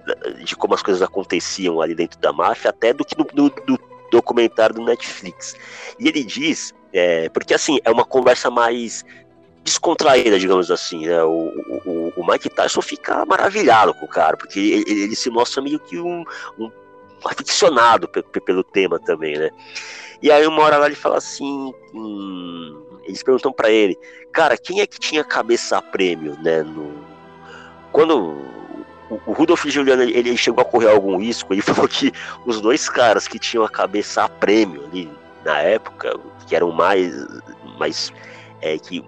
de como as coisas aconteciam ali dentro da máfia, até do que no, no, no documentário do Netflix. E ele diz, é, porque assim, é uma conversa mais descontraída, digamos assim, né? O, o, o Mike Tyson fica maravilhado com o cara, porque ele, ele se mostra meio que um, um aficionado pelo tema também, né? E aí uma hora lá ele fala assim, hum, eles perguntam para ele, cara, quem é que tinha cabeça a prêmio, né? No... Quando o Rudolf Giuliano ele chegou a correr algum risco, ele falou que os dois caras que tinham a cabeça a prêmio ali na época, que eram mais, mais é, que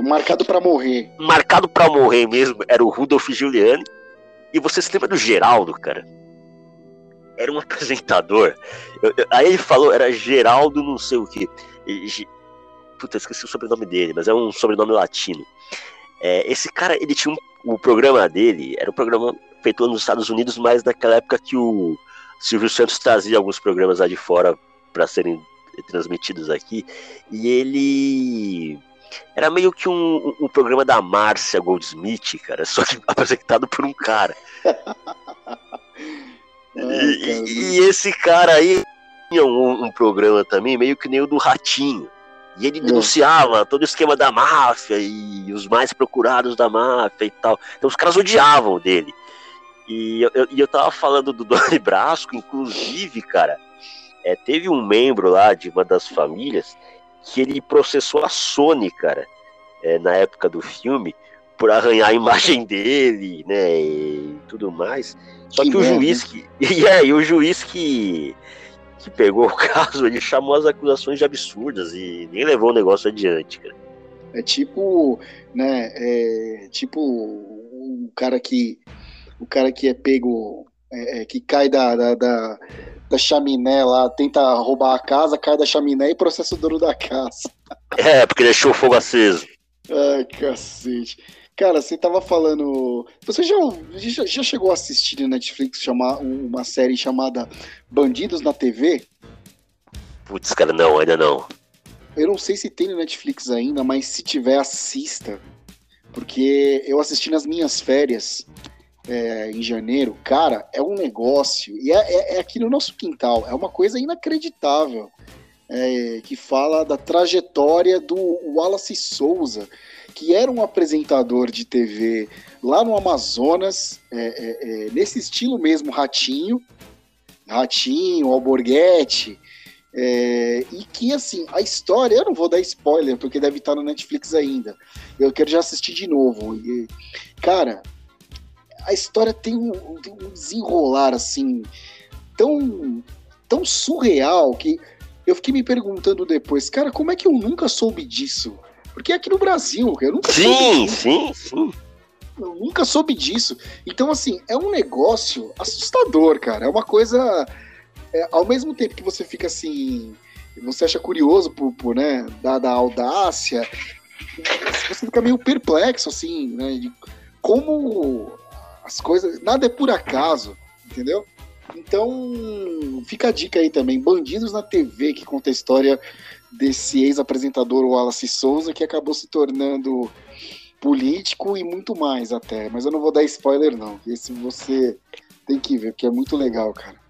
marcado para morrer, marcado para morrer mesmo, era o Rudolf Giuliani. E você se lembra do Geraldo, cara? Era um apresentador. Eu, eu, aí ele falou, era Geraldo não sei o que. Puta, esqueci o sobrenome dele, mas é um sobrenome latino. É, esse cara, ele tinha um, o programa dele, era um programa feito nos Estados Unidos, mas naquela época que o Silvio Santos trazia alguns programas lá de fora para serem transmitidos aqui, e ele era meio que um, um, programa da Márcia Goldsmith, cara, só que apresentado por um cara. e, e, esse cara aí tinha um, um, programa também, meio que nem o do Ratinho. E ele denunciava todo o esquema da máfia e os mais procurados da máfia e tal. Então os caras odiavam dele. E eu, eu, eu tava falando do Doni Brasco, inclusive, cara, é, teve um membro lá de uma das famílias que ele processou a Sony, cara, é, na época do filme, por arranhar a imagem dele, né, e tudo mais. Só que, que o juiz que. E aí, o juiz que, que pegou o caso, ele chamou as acusações de absurdas e nem levou o negócio adiante, cara. É tipo, né, é, tipo o cara que o cara que é pego, é, é, que cai da, da, da, da, chaminé lá, tenta roubar a casa, cai da chaminé e processa o dono da casa. É, porque deixou o fogo aceso. Ai, cacete. Cara, você tava falando. Você já, já, já chegou a assistir na Netflix chamar, uma série chamada Bandidos na TV? Putz, cara, não, ainda não. Eu não sei se tem no Netflix ainda, mas se tiver, assista. Porque eu assisti nas minhas férias é, em janeiro. Cara, é um negócio. E é, é, é aqui no nosso quintal. É uma coisa inacreditável. É, que fala da trajetória do Wallace Souza que era um apresentador de TV lá no Amazonas, é, é, é, nesse estilo mesmo, Ratinho, Ratinho, Alborguete, é, e que, assim, a história, eu não vou dar spoiler, porque deve estar no Netflix ainda, eu quero já assistir de novo. E, cara, a história tem um, tem um desenrolar, assim, tão, tão surreal que eu fiquei me perguntando depois, cara, como é que eu nunca soube disso? Porque aqui no Brasil, eu nunca sim, soube disso. Sim, sim, Eu nunca soube disso. Então, assim, é um negócio assustador, cara. É uma coisa. É, ao mesmo tempo que você fica assim. Você acha curioso por, por né, da, da audácia, você fica meio perplexo, assim, né? De como as coisas. Nada é por acaso, entendeu? Então, fica a dica aí também. Bandidos na TV, que conta a história desse ex-apresentador Wallace Souza, que acabou se tornando político e muito mais até. Mas eu não vou dar spoiler, não. Esse você tem que ver, porque é muito legal, cara.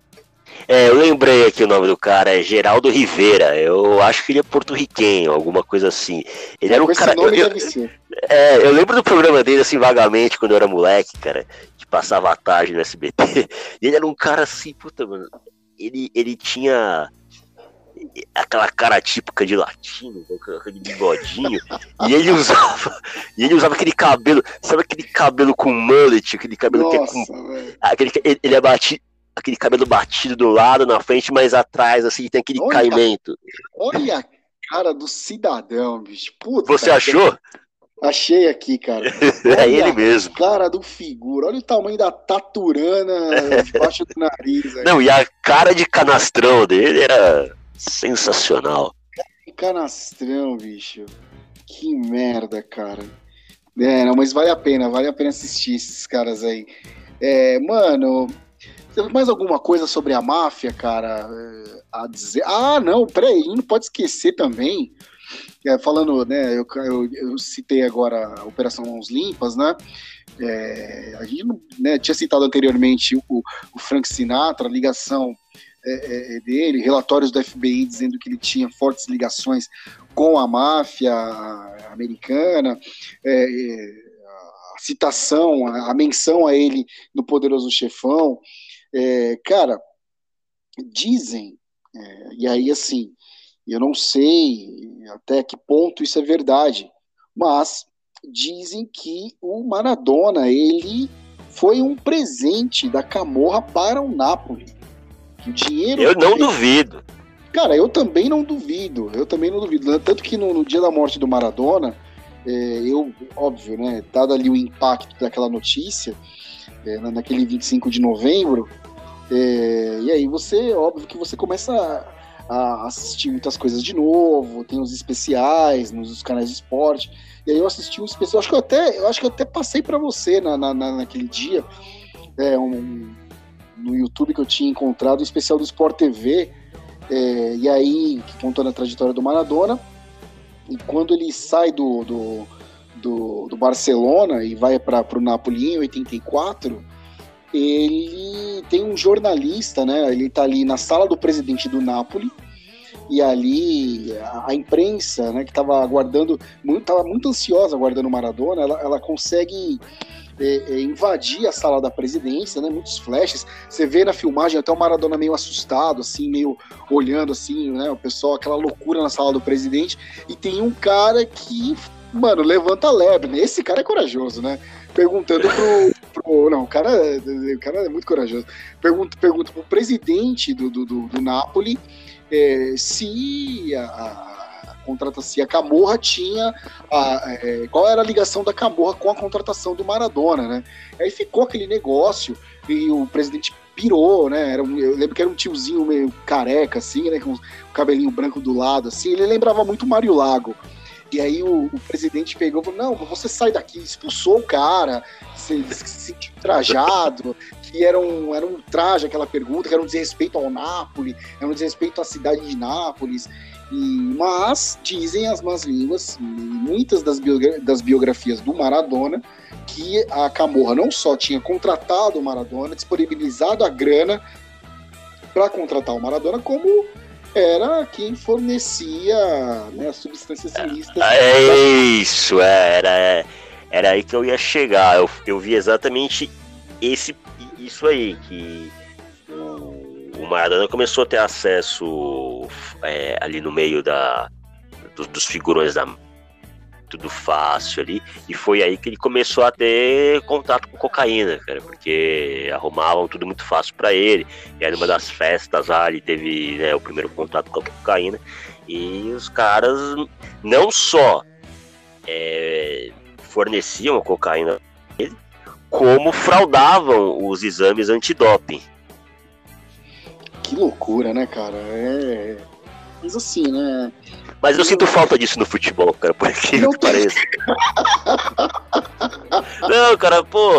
É, eu lembrei aqui o nome do cara, é Geraldo Rivera. Eu acho que ele é porto-riquenho, alguma coisa assim. Ele é, era um cara. Eu, eu, é, eu lembro do programa dele, assim, vagamente, quando eu era moleque, cara, que passava a tarde no SBT. E ele era um cara assim, puta, mano. Ele, ele tinha aquela cara típica de latino, aquele bigodinho, e ele usava, e ele usava aquele cabelo, sabe aquele cabelo com mullet, aquele cabelo Nossa, que é com, aquele, ele, ele é batido, aquele cabelo batido do lado, na frente, mas atrás, assim, tem aquele olha, caimento. Olha a cara do cidadão, bicho. Puta, Você achou? Achei aqui, cara. é ele mesmo. Cara do figura. Olha o tamanho da taturana debaixo do nariz. Aí. Não, e a cara de canastrão dele era Sensacional. Canastrão, bicho. Que merda, cara. É, não, mas vale a pena, vale a pena assistir esses caras aí. É, mano, mais alguma coisa sobre a máfia, cara, é, a dizer? Ah, não, peraí, não pode esquecer também, é, falando, né, eu, eu, eu, citei agora a Operação Mãos Limpas, né, é, a gente né, tinha citado anteriormente o, o Frank Sinatra, a ligação é, é, é, dele, relatórios do FBI dizendo que ele tinha fortes ligações com a máfia americana, é, é a citação, a, a, menção a ele no Poderoso Chefão. Cara, dizem, e aí assim, eu não sei até que ponto isso é verdade, mas dizem que o Maradona ele foi um presente da Camorra para o Napoli. O dinheiro. Eu não duvido. Cara, eu também não duvido. Eu também não duvido. Tanto que no, no dia da morte do Maradona, é, eu, óbvio, né, dado ali o impacto daquela notícia, é, naquele 25 de novembro, é, e aí você, óbvio que você começa a, a, assistir muitas coisas de novo, tem os especiais nos canais de esporte, e aí eu assisti um especial, acho que eu até, eu acho que eu até passei para você na, na, naquele dia, é, um, no YouTube que eu tinha encontrado, o especial do Sport TV, é, e aí, contando a trajetória do Maradona, e quando ele sai do, do, do, do Barcelona e vai para o Napoli em 84, ele tem um jornalista, né? Ele tá ali na sala do presidente do Napoli, e ali a, imprensa, né, que estava aguardando, muito, muito ansiosa aguardando o Maradona, ela, ela consegue é, é, invadir a sala da presidência, né? Muitos flashes. Você vê na filmagem até o Maradona meio assustado, assim, meio olhando assim, né? O pessoal, aquela loucura na sala do presidente. E tem um cara que, mano, levanta a lebre. Né? Esse cara é corajoso, né? Perguntando pro. pro não, o cara, o cara é muito corajoso. Pergunta, pergunta pro presidente do, do, do, do Napoli é, se a, a contratação, a Camorra tinha a, é, qual era a ligação da Camorra com a contratação do Maradona, né? Aí ficou aquele negócio e o presidente pirou, né? Era um, eu lembro que era um tiozinho meio careca, assim, né? Com o cabelinho branco do lado, assim. Ele lembrava muito Mário Lago. E aí o, o, presidente pegou e falou: Não, você sai daqui, expulsou o cara, se, se sentiu trajado, que era um, era um traje aquela pergunta, que era um desrespeito ao Nápoles, era um desrespeito à cidade de Nápoles. Mas dizem as más línguas, muitas das, biogra das biografias do Maradona, que a Camorra não só tinha contratado o Maradona, disponibilizado a grana para contratar o Maradona, como era quem fornecia né, as substâncias ilícitas. É isso, é, era, era aí que eu ia chegar. Eu, eu vi exatamente esse isso aí, que o, Maradona começou a ter acesso é, ali no meio da, dos, dos figurões da tudo fácil ali, e foi aí que ele começou a ter contato com cocaína, cara, porque arrumavam tudo muito fácil para ele. E aí numa das festas lá ele teve né, o primeiro contato com a cocaína, e os caras não só é, forneciam a cocaína como fraudavam os exames antidoping. Que loucura, né, cara? É. Mas assim, né? Mas eu sinto falta disso no futebol, cara, por incrível que pareça. Não, cara, pô.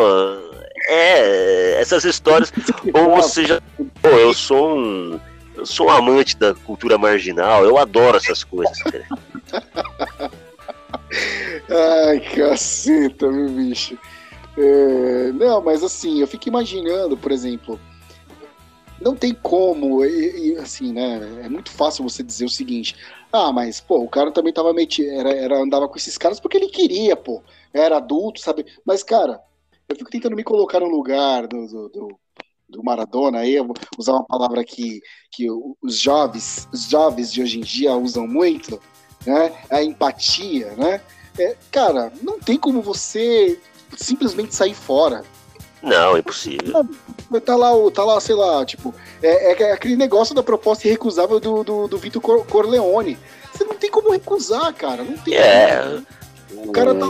É, essas histórias. Ou você já. Pô, eu sou um. Eu sou um amante da cultura marginal, eu adoro essas coisas, cara. Ai, caceta, meu bicho. É, não, mas assim, eu fico imaginando, por exemplo, não tem como, e, e, assim, né? É muito fácil você dizer o seguinte: ah, mas, pô, o cara também tava metido, era, era, andava com esses caras porque ele queria, pô, era adulto, sabe? Mas, cara, eu fico tentando me colocar no lugar do, do, do, do Maradona, aí eu vou usar uma palavra que, que os jovens, os jovens de hoje em dia usam muito, né? A empatia, né? É, cara, não tem como você simplesmente sair fora. Não, é impossível. Tá lá, tá lá, sei lá, tipo, é, é aquele negócio da proposta irrecusável do, do, do Vitor Corleone. Você não tem como recusar, cara. Não tem. É. O cara tá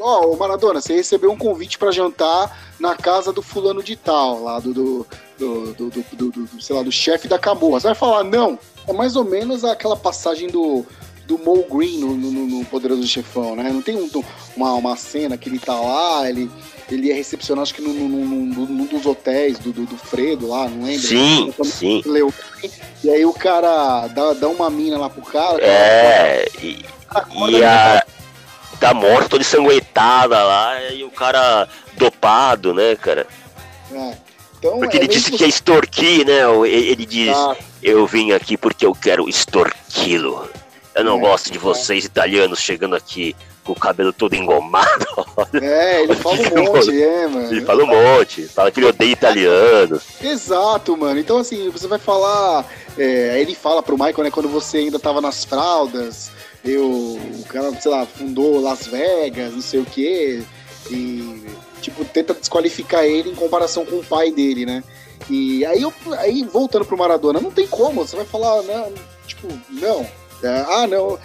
Ó, oh, Maradona, você recebeu um convite para jantar na casa do fulano de tal, lá do, do, do, do, do, do sei lá, do chefe da Camorra. Você vai falar, não. É mais ou menos aquela passagem do, do Mo Green no, no, no Poderoso Chefão, né? Não tem um, uma, uma cena que ele tá lá, ele, ele é recepcionado, acho que num, num, num dos hotéis do, do, do, Fredo lá, não lembro? Sim, sim. Leu, e aí o cara dá, dá uma mina lá pro cara. É, cara, e, e a... Tá morto, toda ensanguentada lá, e o cara dopado, né, cara? É. Então, porque é ele disse que ia extorquir, né? Ele diz, ah. eu vim aqui porque eu quero extorquilo. Eu não é, gosto de vocês italianos chegando aqui com o cabelo todo engomado. É, ele fala um monte, é, mano. Ele fala um monte, fala que ele odeia italiano. Exato, mano. Então, assim, você vai falar. É, ele fala pro Michael, né, quando você ainda tava nas fraldas, eu, o cara, sei lá, fundou Las Vegas, não sei o quê, e, tipo, tenta desqualificar ele em comparação com o pai dele, né? E aí, eu, aí voltando pro Maradona, não tem como, você vai falar, né, tipo, não, é, ah, não.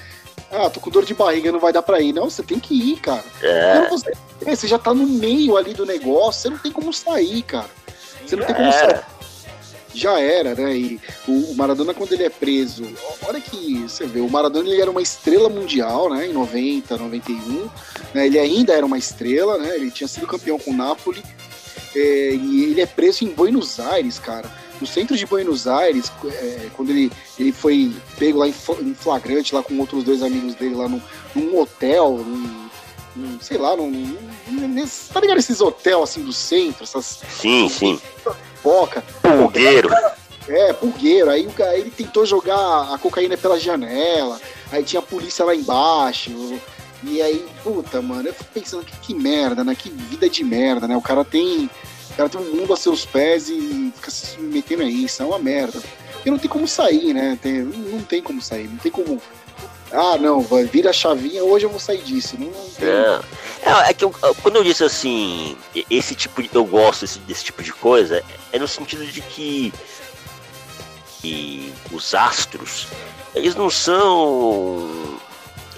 Ah, tô com dor de barriga, não vai dar pra ir. Não, você tem que ir, cara. É. Você, você, já tá no meio ali do negócio, você não tem como sair, cara. Você não tem como sair. Já era, né? E o Maradona, quando ele é preso, olha que você vê, o Maradona ele era uma estrela mundial, né? Em 90, 91. Né, ele ainda era uma estrela, né? Ele tinha sido campeão com o Napoli. É, e ele é preso em Buenos Aires, cara no centro de Buenos Aires, é, quando ele, ele foi pego lá em, flagrante, lá com outros dois amigos dele, lá num, num hotel, num, num sei lá, num, num, tá ligado esses hotel assim do centro, essas sim, sim, boca, pulgueiro, é pulgueiro. Aí cara ele tentou jogar a cocaína pela janela, aí tinha a polícia lá embaixo. E aí, puta, mano, eu fico pensando que, que merda, né? Que vida de merda, né? O cara tem. Cara tem um mundo a seus pés e fica se metendo aí, isso é uma merda. E não tem como sair, né? Tem, não tem como sair, não tem como. Ah, não, vai vira a chavinha, hoje eu vou sair disso. Não, não tem... é. é, é que eu, quando eu disse assim, esse tipo de. Eu gosto desse, desse tipo de coisa, é no sentido de que, que os astros, eles não são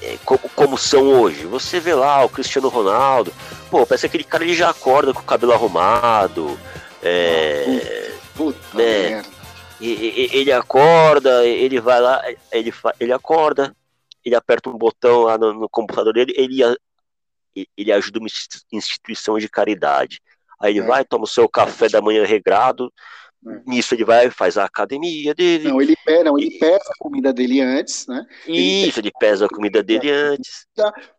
é, como, como, são hoje. Você vê lá o Cristiano Ronaldo, pô, parece que aquele cara ele já acorda com o cabelo arrumado. É, puta, puta né? Ele acorda, ele vai lá, ele, ele acorda, ele aperta um botão lá no, no computador dele, ele, ele ajuda uma instituição de caridade. Aí ele é. vai, toma o seu café da manhã regrado. Nisso ele vai, faz a academia dele. Não, ele, pesa, não, ele pesa a comida dele antes, né? Isso, ele, pesa a comida dele antes.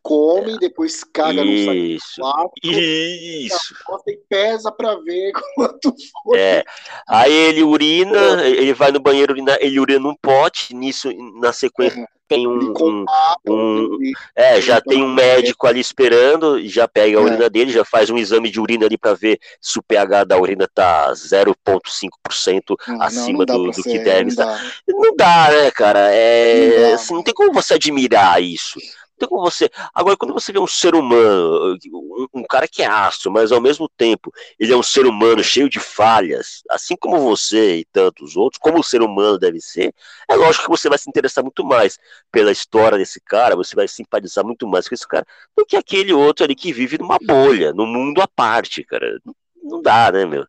Come, é. depois caga Isso. no saco. Isso. E pesa pra ver quanto foi. É. Aí ele urina, ele vai no banheiro, ele urina num pote, nisso, na sequência. É tem um, um, um, é, já tem um médico ali esperando, já pega a é. urina dele, já faz um exame de urina ali para ver se o pH da urina tá 0,5% acima não, não do, do que deve estar. Não, não dá, né, cara? É, não, assim, não tem como você admirar isso. Então, você. Agora, quando você vê um ser humano, um, um, cara que é astro, mas ao mesmo tempo ele é um ser humano cheio de falhas, assim como você e tantos outros, como o ser humano deve ser, é lógico que você vai se interessar muito mais pela história desse cara, você vai simpatizar muito mais com esse cara do que aquele outro ali que vive numa bolha, num mundo à parte, cara. Não dá, né, meu?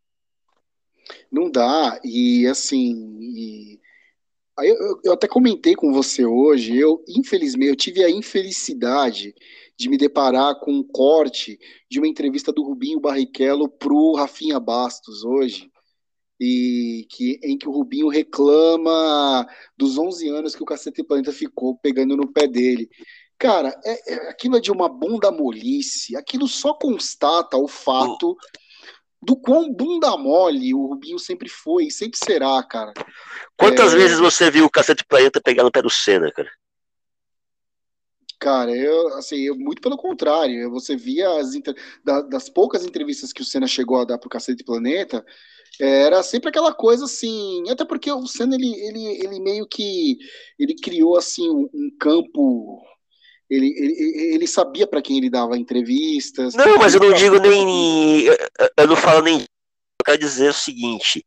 Não dá, e assim. E eu, eu, até comentei com você hoje, eu, infelizmente, eu tive a infelicidade de me deparar com um corte de uma entrevista do Rubinho Barrichello pro Rafinha Bastos hoje, e que, em que o Rubinho reclama dos 11 anos que o Cacete Planeta ficou pegando no pé dele. Cara, é, é, aquilo é de uma bunda molice, aquilo só constata o fato do quão bunda mole o Rubinho sempre foi e sempre será, cara. Quantas é... vezes você viu o Cacete Planeta pegar no pé do Senna, cara? Cara, eu, assim, eu, muito pelo contrário. Você via as inter... da, das poucas entrevistas que o Senna chegou a dar pro Cacete Planeta, era sempre aquela coisa assim, até porque o Senna ele, ele, ele meio que ele criou assim um, um campo ele, ele, ele sabia para quem ele dava entrevistas. Não, mas eu não digo nem. Eu não falo nem. Eu quero dizer o seguinte: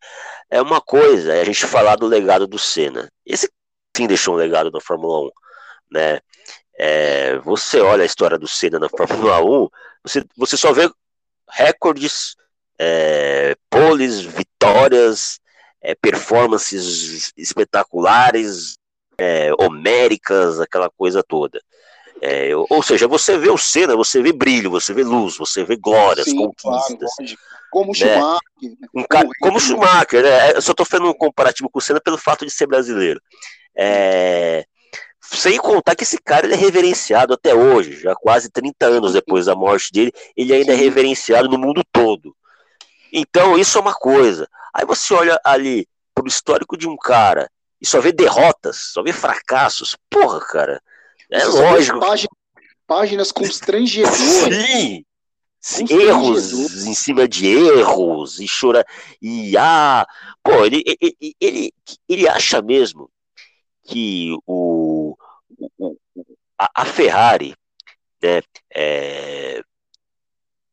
é uma coisa é a gente falar do legado do Senna. Esse sim deixou um legado na Fórmula 1. Né? É, você olha a história do Senna na Fórmula 1, você, você só vê recordes, é, poles, vitórias, é, performances espetaculares, é, homéricas, aquela coisa toda. É, ou seja, você vê o Senna, você vê brilho, você vê luz, você vê glórias, Sim, conquistas. Claro, como o né? Schumacher. Um cara, como o Schumacher, né? Eu só estou fazendo um comparativo com o Senna pelo fato de ser brasileiro. É, sem contar que esse cara ele é reverenciado até hoje, já quase 30 anos depois da morte dele, ele ainda é Sim. é reverenciado no mundo todo. Então, isso é uma coisa. Aí você olha ali pro histórico de um cara e só vê derrotas, só vê fracassos. Porra, cara. É lógico. Páginas, páginas constrangedoras. Sim. Erros em cima de erros e chora e ah, pô, ele, ele, ele, ele acha mesmo que o, o a, a, Ferrari, né, é,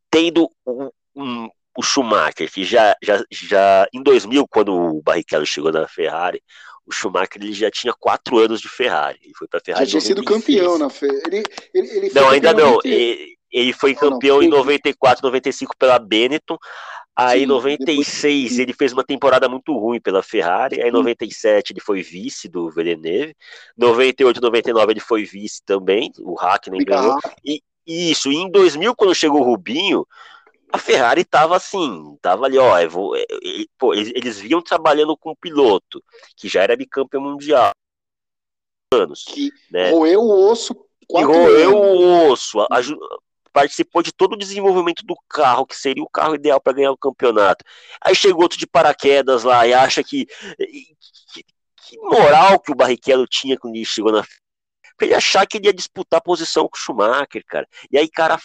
tendo um, um, o Schumacher que já, já, já em 2000 quando o Barrichello chegou na Ferrari, o Schumacher ele já tinha quatro anos de Ferrari. Ele foi para Ferrari. Já tinha sido campeão na Ferrari. Ele, ele, ele não, ainda não. Ele, ele, foi campeão não, não, em 94, 95 pela Benetton. Aí em 96 depois... ele fez uma temporada muito ruim pela Ferrari. Aí em 97 ele foi vice do Villeneuve. 98, 99 ele foi vice também. O Hackney ganhou. E isso, e em 2000 quando chegou o Rubinho, a Ferrari estava assim, estava ali, ó, vou, é, é, pô, eles, eles vinham trabalhando com um piloto que já era bicampeão mundial anos, que né? roeu o osso, que roeu o osso, participou de todo o desenvolvimento do carro, que seria o carro ideal para ganhar o campeonato. Aí chegou outro de paraquedas lá e acha que, que, que moral que o Barrichello tinha quando ele chegou na pra ele achar que ele ia disputar a posição com o Schumacher, cara. E aí, cara,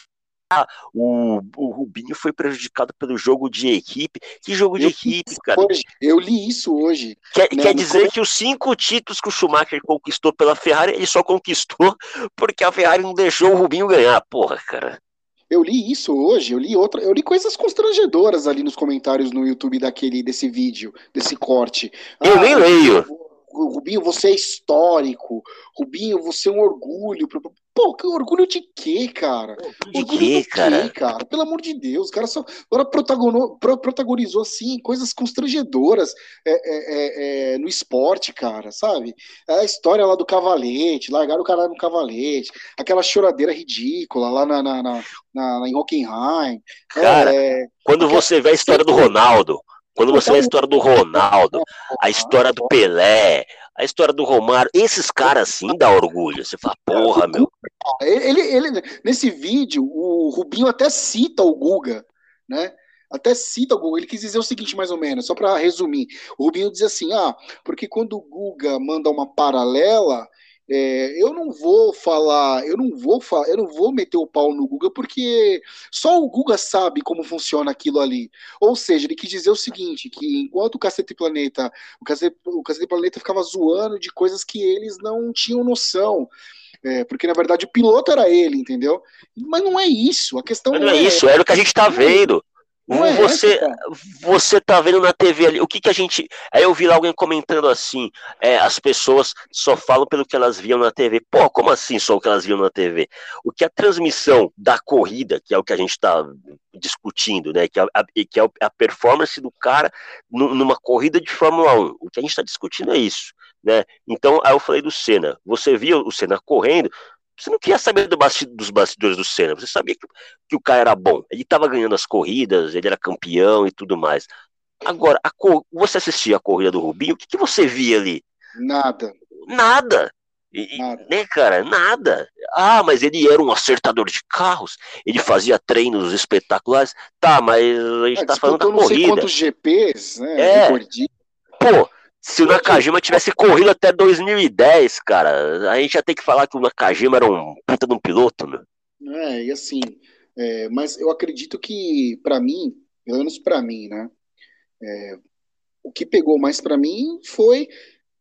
ah, o, o Rubinho foi prejudicado pelo jogo de equipe. Que jogo de eu equipe, cara? Hoje, eu li isso hoje. Quer, né? quer dizer que os cinco títulos que o Schumacher conquistou pela Ferrari, ele só conquistou porque a Ferrari não deixou o Rubinho ganhar. Porra, cara. Eu li isso hoje, eu li outra, eu li coisas constrangedoras ali nos comentários no YouTube daquele desse vídeo, desse corte. Eu ah, nem leio. Rubinho, você é histórico. Rubinho, você é um orgulho. Pô, que orgulho de quê, cara? De orgulho quê, cara? Quê, cara? Pelo amor de Deus, o cara só agora protagonizou, protagonizou assim, coisas constrangedoras é, é, é, é, no esporte, cara, sabe? A história lá do cavalete, largaram o cara no cavalete, aquela choradeira ridícula lá na, na, na, na em Hockenheim. Cara, é, quando você vê a história do Ronaldo, quando você vê a história do Ronaldo, a história do Pelé, a história do Romário, esses caras sim dá orgulho. Você fala, porra, meu. Ele, ele, nesse vídeo, o Rubinho até cita o Guga, né? Até cita o Guga. Ele quis dizer o seguinte, mais ou menos, só para resumir. O Rubinho diz assim: ah, porque quando o Guga manda uma paralela, é, eu não vou falar, eu não vou falar, eu não vou meter o pau no Guga porque só o Guga sabe como funciona aquilo ali. Ou seja, ele quis dizer o seguinte, que enquanto o Cacete Planeta, o Cacete, o Cacete Planeta ficava zoando de coisas que eles não tinham noção. É, porque na verdade o piloto era ele, entendeu? Mas não é isso. A questão Mas não é, é isso, era o que a gente está vendo. Não é você, essa, você tá vendo na TV ali, o que que a gente. Aí eu vi lá alguém comentando assim: é, as pessoas só falam pelo que elas viam na TV. Pô, como assim só o que elas viam na TV? O que a transmissão da corrida, que é o que a gente está discutindo, né? Que é, a, que é a performance do cara numa corrida de Fórmula 1. O que a gente está discutindo é isso. Né? Então, aí eu falei do Senna. Você via o Senna correndo, você não queria saber do dos bastidores do Senna, você sabia que, que o cara era bom. Ele estava ganhando as corridas, ele era campeão e tudo mais. Agora, você assistia a corrida do Rubinho, o que, que você via ali? Nada. Nada. E, nada. Né, cara? Nada. Ah, mas ele era um acertador de carros, ele fazia treinos espetaculares. Tá, mas a gente é, tá falando da corrida. não sei quantos GPs, né? É. Pô, se o Nakajima tivesse corrido até 2010, cara, a gente ia ter que falar que o Nakajima era um puta de um piloto, né? É, e assim, é, mas eu acredito que, para mim, pelo menos para mim, né, é, o que pegou mais para mim foi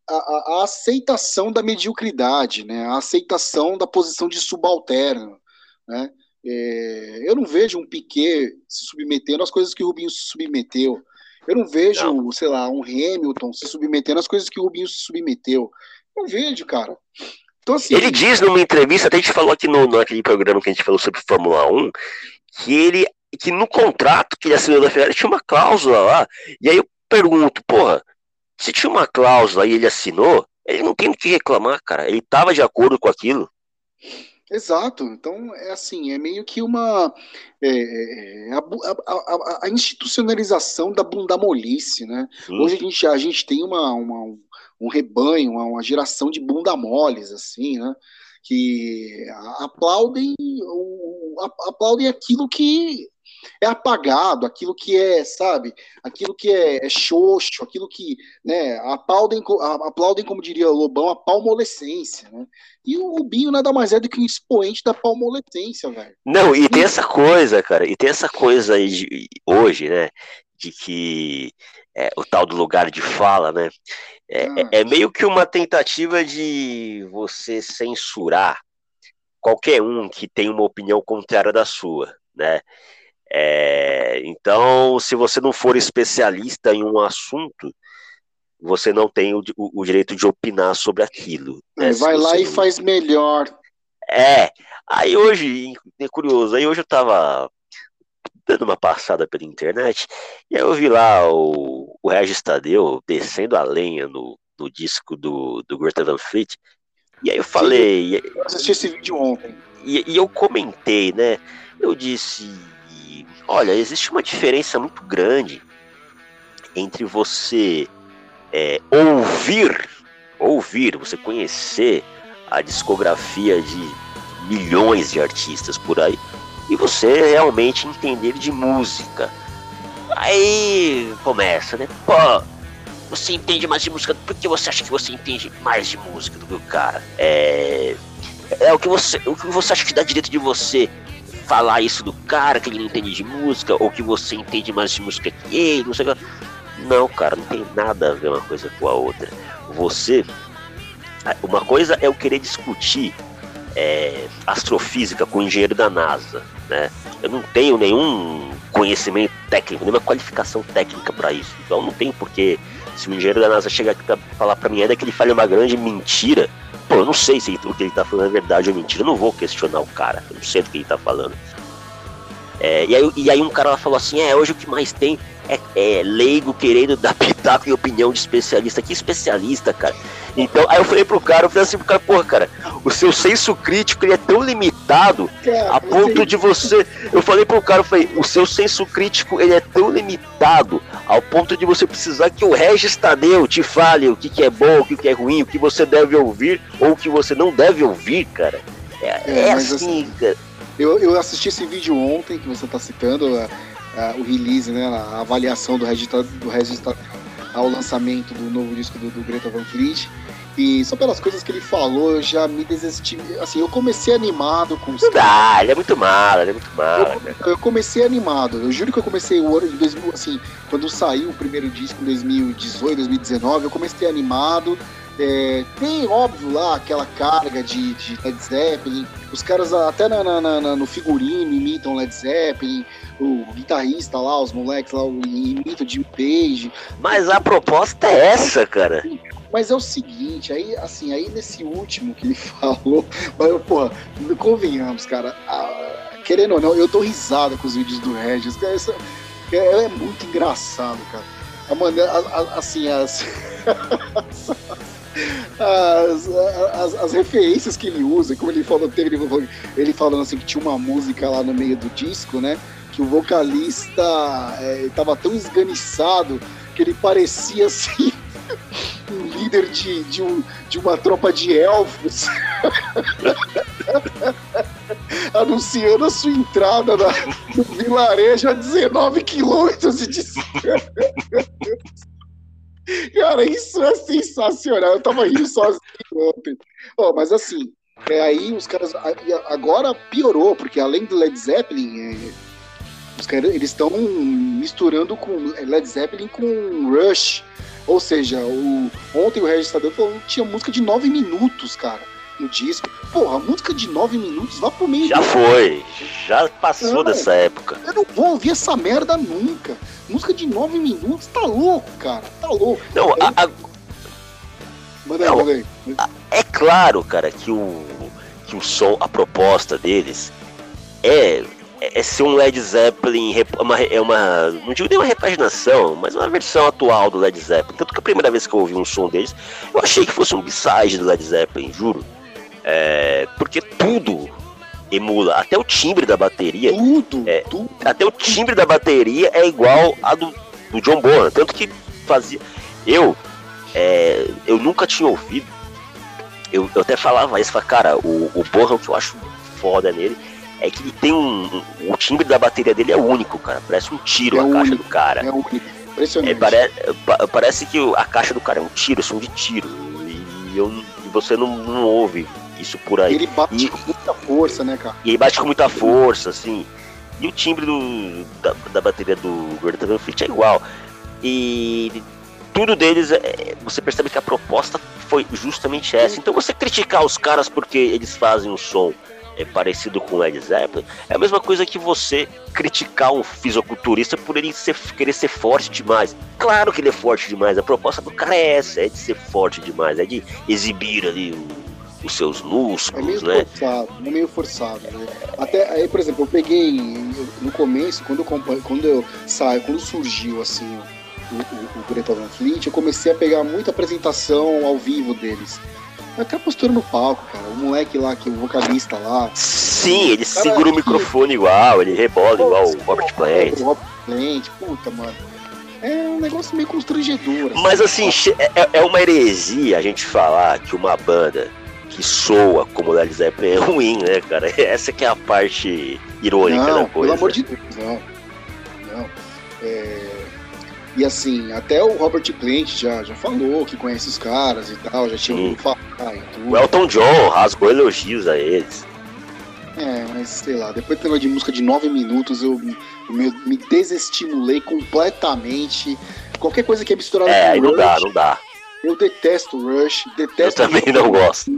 a, a, a, aceitação da mediocridade, né, a aceitação da posição de subalterno, né, é, eu não vejo um Piquet se submetendo às coisas que o Rubinho se submeteu, eu não vejo, não. sei lá, um Hamilton se submetendo às coisas que o Rubinho se submeteu. Não vejo, cara. Então, assim, ele diz numa entrevista, até a gente falou aqui no, naquele programa que a gente falou sobre Fórmula 1, que ele que no contrato que ele assinou da Ferrari tinha uma cláusula lá. E aí eu pergunto, porra, se tinha uma cláusula e ele assinou, ele não tem o que reclamar, cara. Ele estava de acordo com aquilo. Exato. Então, é assim, é meio que uma. É, é, é a, a, a, institucionalização da bundamolice, né? Hum. Hoje a gente, a gente tem uma, uma um rebanho, uma, uma, geração de bunda moles, assim, né? Que aplaudem, aplaudem aquilo que é apagado, aquilo que é, sabe, aquilo que é, é xoxo, aquilo que, né, aplaudem, aplaudem, como diria o Lobão, a palmolescência, né? E o Rubinho nada mais é do que um expoente da palmolescência, velho. Não, e tem essa coisa, cara, e tem essa coisa aí de, hoje, né, de que é, o tal do lugar de fala, né, é, ah. é meio que uma tentativa de você censurar qualquer um que tem uma opinião contrária da sua, né? É, então, se você não for especialista em um assunto, você não tem o, o, o direito de opinar sobre aquilo. Né? Vai lá não... e faz melhor. É, aí hoje, é curioso, aí hoje eu tava dando uma passada pela internet, e aí eu vi lá o, o Regis Tadeu descendo a lenha no, no disco do, do Greta Van Fleet, e aí eu falei... eu assisti esse vídeo ontem. E, e eu comentei, né, eu disse Olha, existe uma diferença muito grande entre você é, ouvir, ouvir, você conhecer a discografia de milhões de artistas por aí, e você realmente entender de música. Aí começa, né? Pô, você entende mais de música, por que você acha que você entende mais de música do que o cara? É. É o que você, o que você acha que dá direito de você falar isso do cara que ele não entende de música, ou que você entende mais de música que ele, não sei o que. Não, cara, não tem nada a ver uma coisa com a outra. Você. Uma coisa é eu querer discutir é, astrofísica com o engenheiro da NASA, né? Eu não tenho nenhum conhecimento técnico, nenhuma qualificação técnica para isso. Então não tem porquê. Se o engenheiro da NASA chegar aqui pra falar para mim ainda que ele fale uma grande mentira, pô, eu não sei se o que ele tá falando é verdade ou mentira. Eu não vou questionar o cara. Eu não sei do que ele tá falando. É, e, aí, e aí um cara falou assim, é, hoje o que mais tem é, é, leigo querendo dar pitaco e opinião de especialista. Que especialista, cara? Então, aí eu falei pro cara, eu falei assim pro cara, porra, cara, o seu senso crítico ele é tão limitado a ponto de você. Eu falei pro cara, eu falei, o seu senso crítico ele é tão limitado ao ponto de você precisar que o Regis Tadeu te fale o que, que é bom, o que, que é ruim, o que você deve ouvir ou o que você não deve ouvir, cara. É, é, é assim, assim, cara. Eu, eu assisti esse vídeo ontem que você tá citando o release, né, a avaliação do Regis, do Regis ao lançamento do novo disco do, do Greta Van Fleet. E só pelas coisas que ele falou, eu já me desestimei. Assim, eu comecei animado com os. Não dá, ele é muito mal, ele é muito mal. Eu, eu, comecei animado. Eu juro que eu comecei o ano de 2000, assim, quando saiu o primeiro disco em 2018, 2019, eu comecei animado. É, tem, óbvio, lá aquela carga de, de Led Zeppelin. Os caras, até na, na, na, no figurino, imitam Led Zeppelin. O guitarrista lá, os moleques lá, imitam Jimmy Page. Mas a proposta é essa, cara. Mas é o seguinte, aí, assim, aí nesse último que ele falou, mas, porra, convenhamos, cara, a, querendo ou não, eu tô risada com os vídeos do Regis, cara, isso, é, é muito engraçado, cara. A maneira, assim, as, as, as, as, referências que ele usa, como ele falou, teve ele falando assim que tinha uma música lá no meio do disco, né? Que o vocalista estava é, tão esganiçado que ele parecia assim um líder de, de, um, de uma tropa de elfos anunciando a sua entrada na, no vilarejo a 19 quilômetros de distância. Cara, isso é sensacional. Eu tava rindo sozinho ontem. Oh, mas assim, é, aí os caras. Agora piorou, porque além do Led Zeppelin, é, os caras eles estão misturando com Led Zeppelin com Rush. Ou seja, o, ontem o Regis Tadeu falou que tinha música de 9 minutos, cara, no disco. Porra, música de 9 minutos, vá pro meio. Já foi, já passou não, dessa época. Eu não vou ouvir essa merda nunca. Música de 9 minutos, tá louco, cara, tá louco. Não, a, a... Manda aí, manda aí. É claro, cara, que o, que o som, a proposta deles é é, é ser um Led Zeppelin, uma, é uma, não digo nem uma repaginação, mas uma versão atual do Led Zeppelin. Tanto que a primeira vez que eu ouvi um som deles, eu achei que fosse um b-side do Led Zeppelin, juro. É, porque tudo emula, até o timbre da bateria. Tudo, é, tudo. Até o timbre da bateria é igual a do, do John Bonham. Tanto que fazia. Eu, é, eu nunca tinha ouvido. Eu, eu até falava isso, falava, cara, o, o Bonham que eu acho foda nele é que ele tem um, um, O timbre da bateria dele é único, cara. Parece um tiro é a único, caixa do cara. É único. Impressionante. É, pare, parece que a caixa do cara é um tiro, é som de tiro. E, eu, e você não, não ouve isso por aí. Ele bate e, com muita força, né, cara? E ele bate com muita força, assim. E o timbre do, da, da bateria do Greta Van Fleet é igual. E tudo deles, é, você percebe que a proposta foi justamente essa. Então você criticar os caras porque eles fazem um som é parecido com o Led Zeppelin, é a mesma coisa que você criticar um fisiculturista por ele ser, querer ser forte demais. Claro que ele é forte demais, a proposta do cara é essa, é de ser forte demais, é de exibir ali o, os seus músculos, é meio né? Forçado, é meio forçado, né? Até aí, por exemplo, eu peguei no começo, quando eu, quando eu saio, quando surgiu assim o, o, o Greta Van Fleet, eu comecei a pegar muita apresentação ao vivo deles. Até a postura no palco, cara. O moleque lá, que o vocalista lá. Sim, ele segura o microfone igual, ele rebola igual o Robert Plant. O Robert Plant, puta, mano. É um negócio meio constrangedor. Assim, Mas assim, é, é, é uma heresia a gente falar que uma banda que soa como Led Zeppelin é ruim, né, cara? Essa que é a parte irônica não, da coisa. Pelo amor de Deus, não. Não. É... E assim, até o Robert Plant já, já falou que conhece os caras e tal, já tinha ouvido falar e tudo. O Elton John rasgou elogios a eles. É, mas sei lá, depois do negócio de música de nove minutos, eu, eu me, me, desestimulei completamente. Qualquer coisa que é misturada é, com aí não Rush, dá, não dá. Eu detesto Rush, detesto. Eu também não gosto.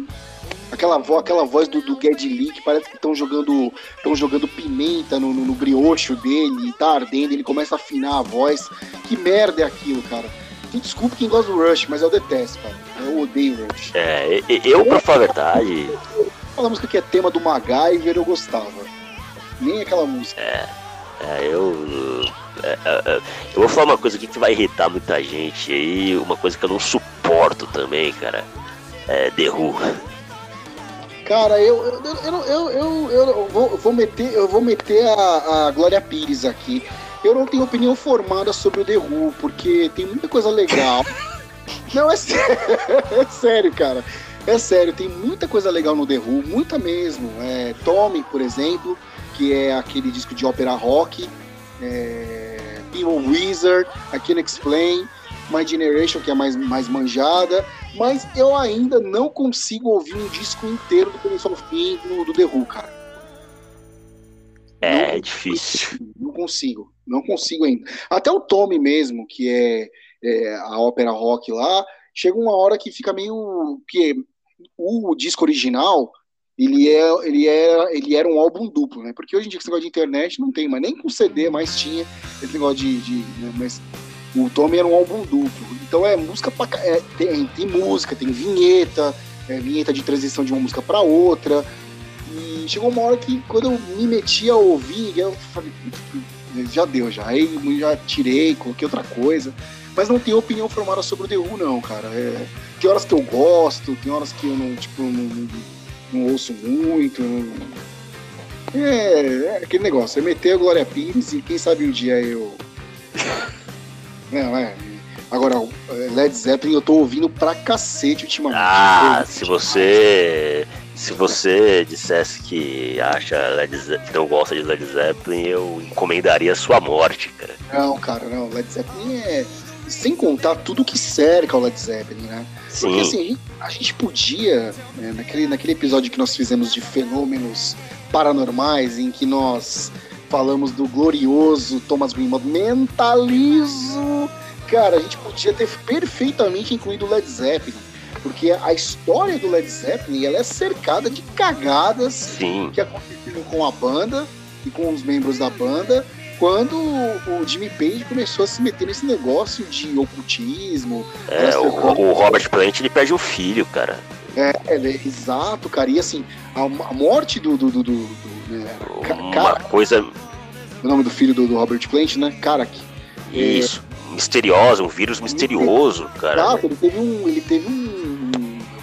Aquela voz, aquela voz do, do Geddy Lee, que parece que estão jogando, estão jogando pimenta no, no, no briocho dele, tá ardendo, ele começa a afinar a voz. Que merda é aquilo, cara? Desculpa quem gosta do Rush, mas eu detesto, cara. Eu odeio Rush. É, eu, pra falar a verdade, Aquela música que é tema do MacGyver eu gostava. Nem aquela música. É, é eu. É, é, é, eu vou falar uma coisa aqui que vai irritar muita gente aí, uma coisa que eu não suporto também, cara. É The Who. Cara, eu, eu, eu, eu, eu, eu, vou, meter, eu vou meter a, a Glória Pires aqui. Eu não tenho opinião formada sobre o The Who, porque tem muita coisa legal. não, é sério, é sério, cara. É sério, tem muita coisa legal no The Who, muita mesmo. É, Tommy, por exemplo, que é aquele disco de ópera rock. É, Evil Wizard, I Can Explain, My Generation, que é mais, mais manjada. Mas eu ainda não consigo ouvir um disco inteiro do começo ao fim do, do The Who, cara. É, não, é difícil. Não consigo, não consigo ainda. Até o Tommy mesmo, que é, é a ópera rock lá, chega uma hora que fica meio que o disco original ele é ele é ele era um álbum duplo, né? Porque hoje em dia esse negócio de internet não tem, mas nem com CD mais tinha esse negócio de, de né? mas o Tommy era um álbum duplo. Então é música pra, é, tem, tem música, tem vinheta, é, vinheta de transição de uma música para outra. E chegou uma hora que quando eu me meti a ouvir, eu falei, já deu já. Aí já tirei, coloquei outra coisa mas não tenho opinião formada sobre o The Who, não, cara. É, tem horas que eu gosto, tem horas que eu não, tipo, não, não, não ouço muito. É, é, aquele negócio, é meter a Glória Pires e quem sabe um dia eu. Não, é. Agora, Led Zeppelin eu tô ouvindo pra cacete ultimamente. Ah, se você. Se você dissesse que acha Led Zeppelin, que não gosta de Led Zeppelin, eu encomendaria sua morte, cara. Não, cara, não. Led Zeppelin é sem contar tudo que cerca o Led Zeppelin, né? Sim. Porque assim, a gente podia, né, naquele, naquele episódio que nós fizemos de fenômenos paranormais, em que nós falamos do glorioso Thomas Greenwood, mentalizo, cara, a gente podia ter perfeitamente incluído o Led Zeppelin. Porque a história do Led Zeppelin ela é cercada de cagadas Sim. que aconteceram com a banda e com os membros da banda quando o Jimmy Page começou a se meter nesse negócio de ocultismo. É, o, o, Robert Plant ele perde o filho, cara. É, é, exato, cara. E assim, a, a morte do, do, do, do né, Uma coisa. O nome do filho do, do Robert Plant, né? Cara, Isso. É, misteriosa, um vírus misterioso, cara. Exato, ele teve, um, ele teve um,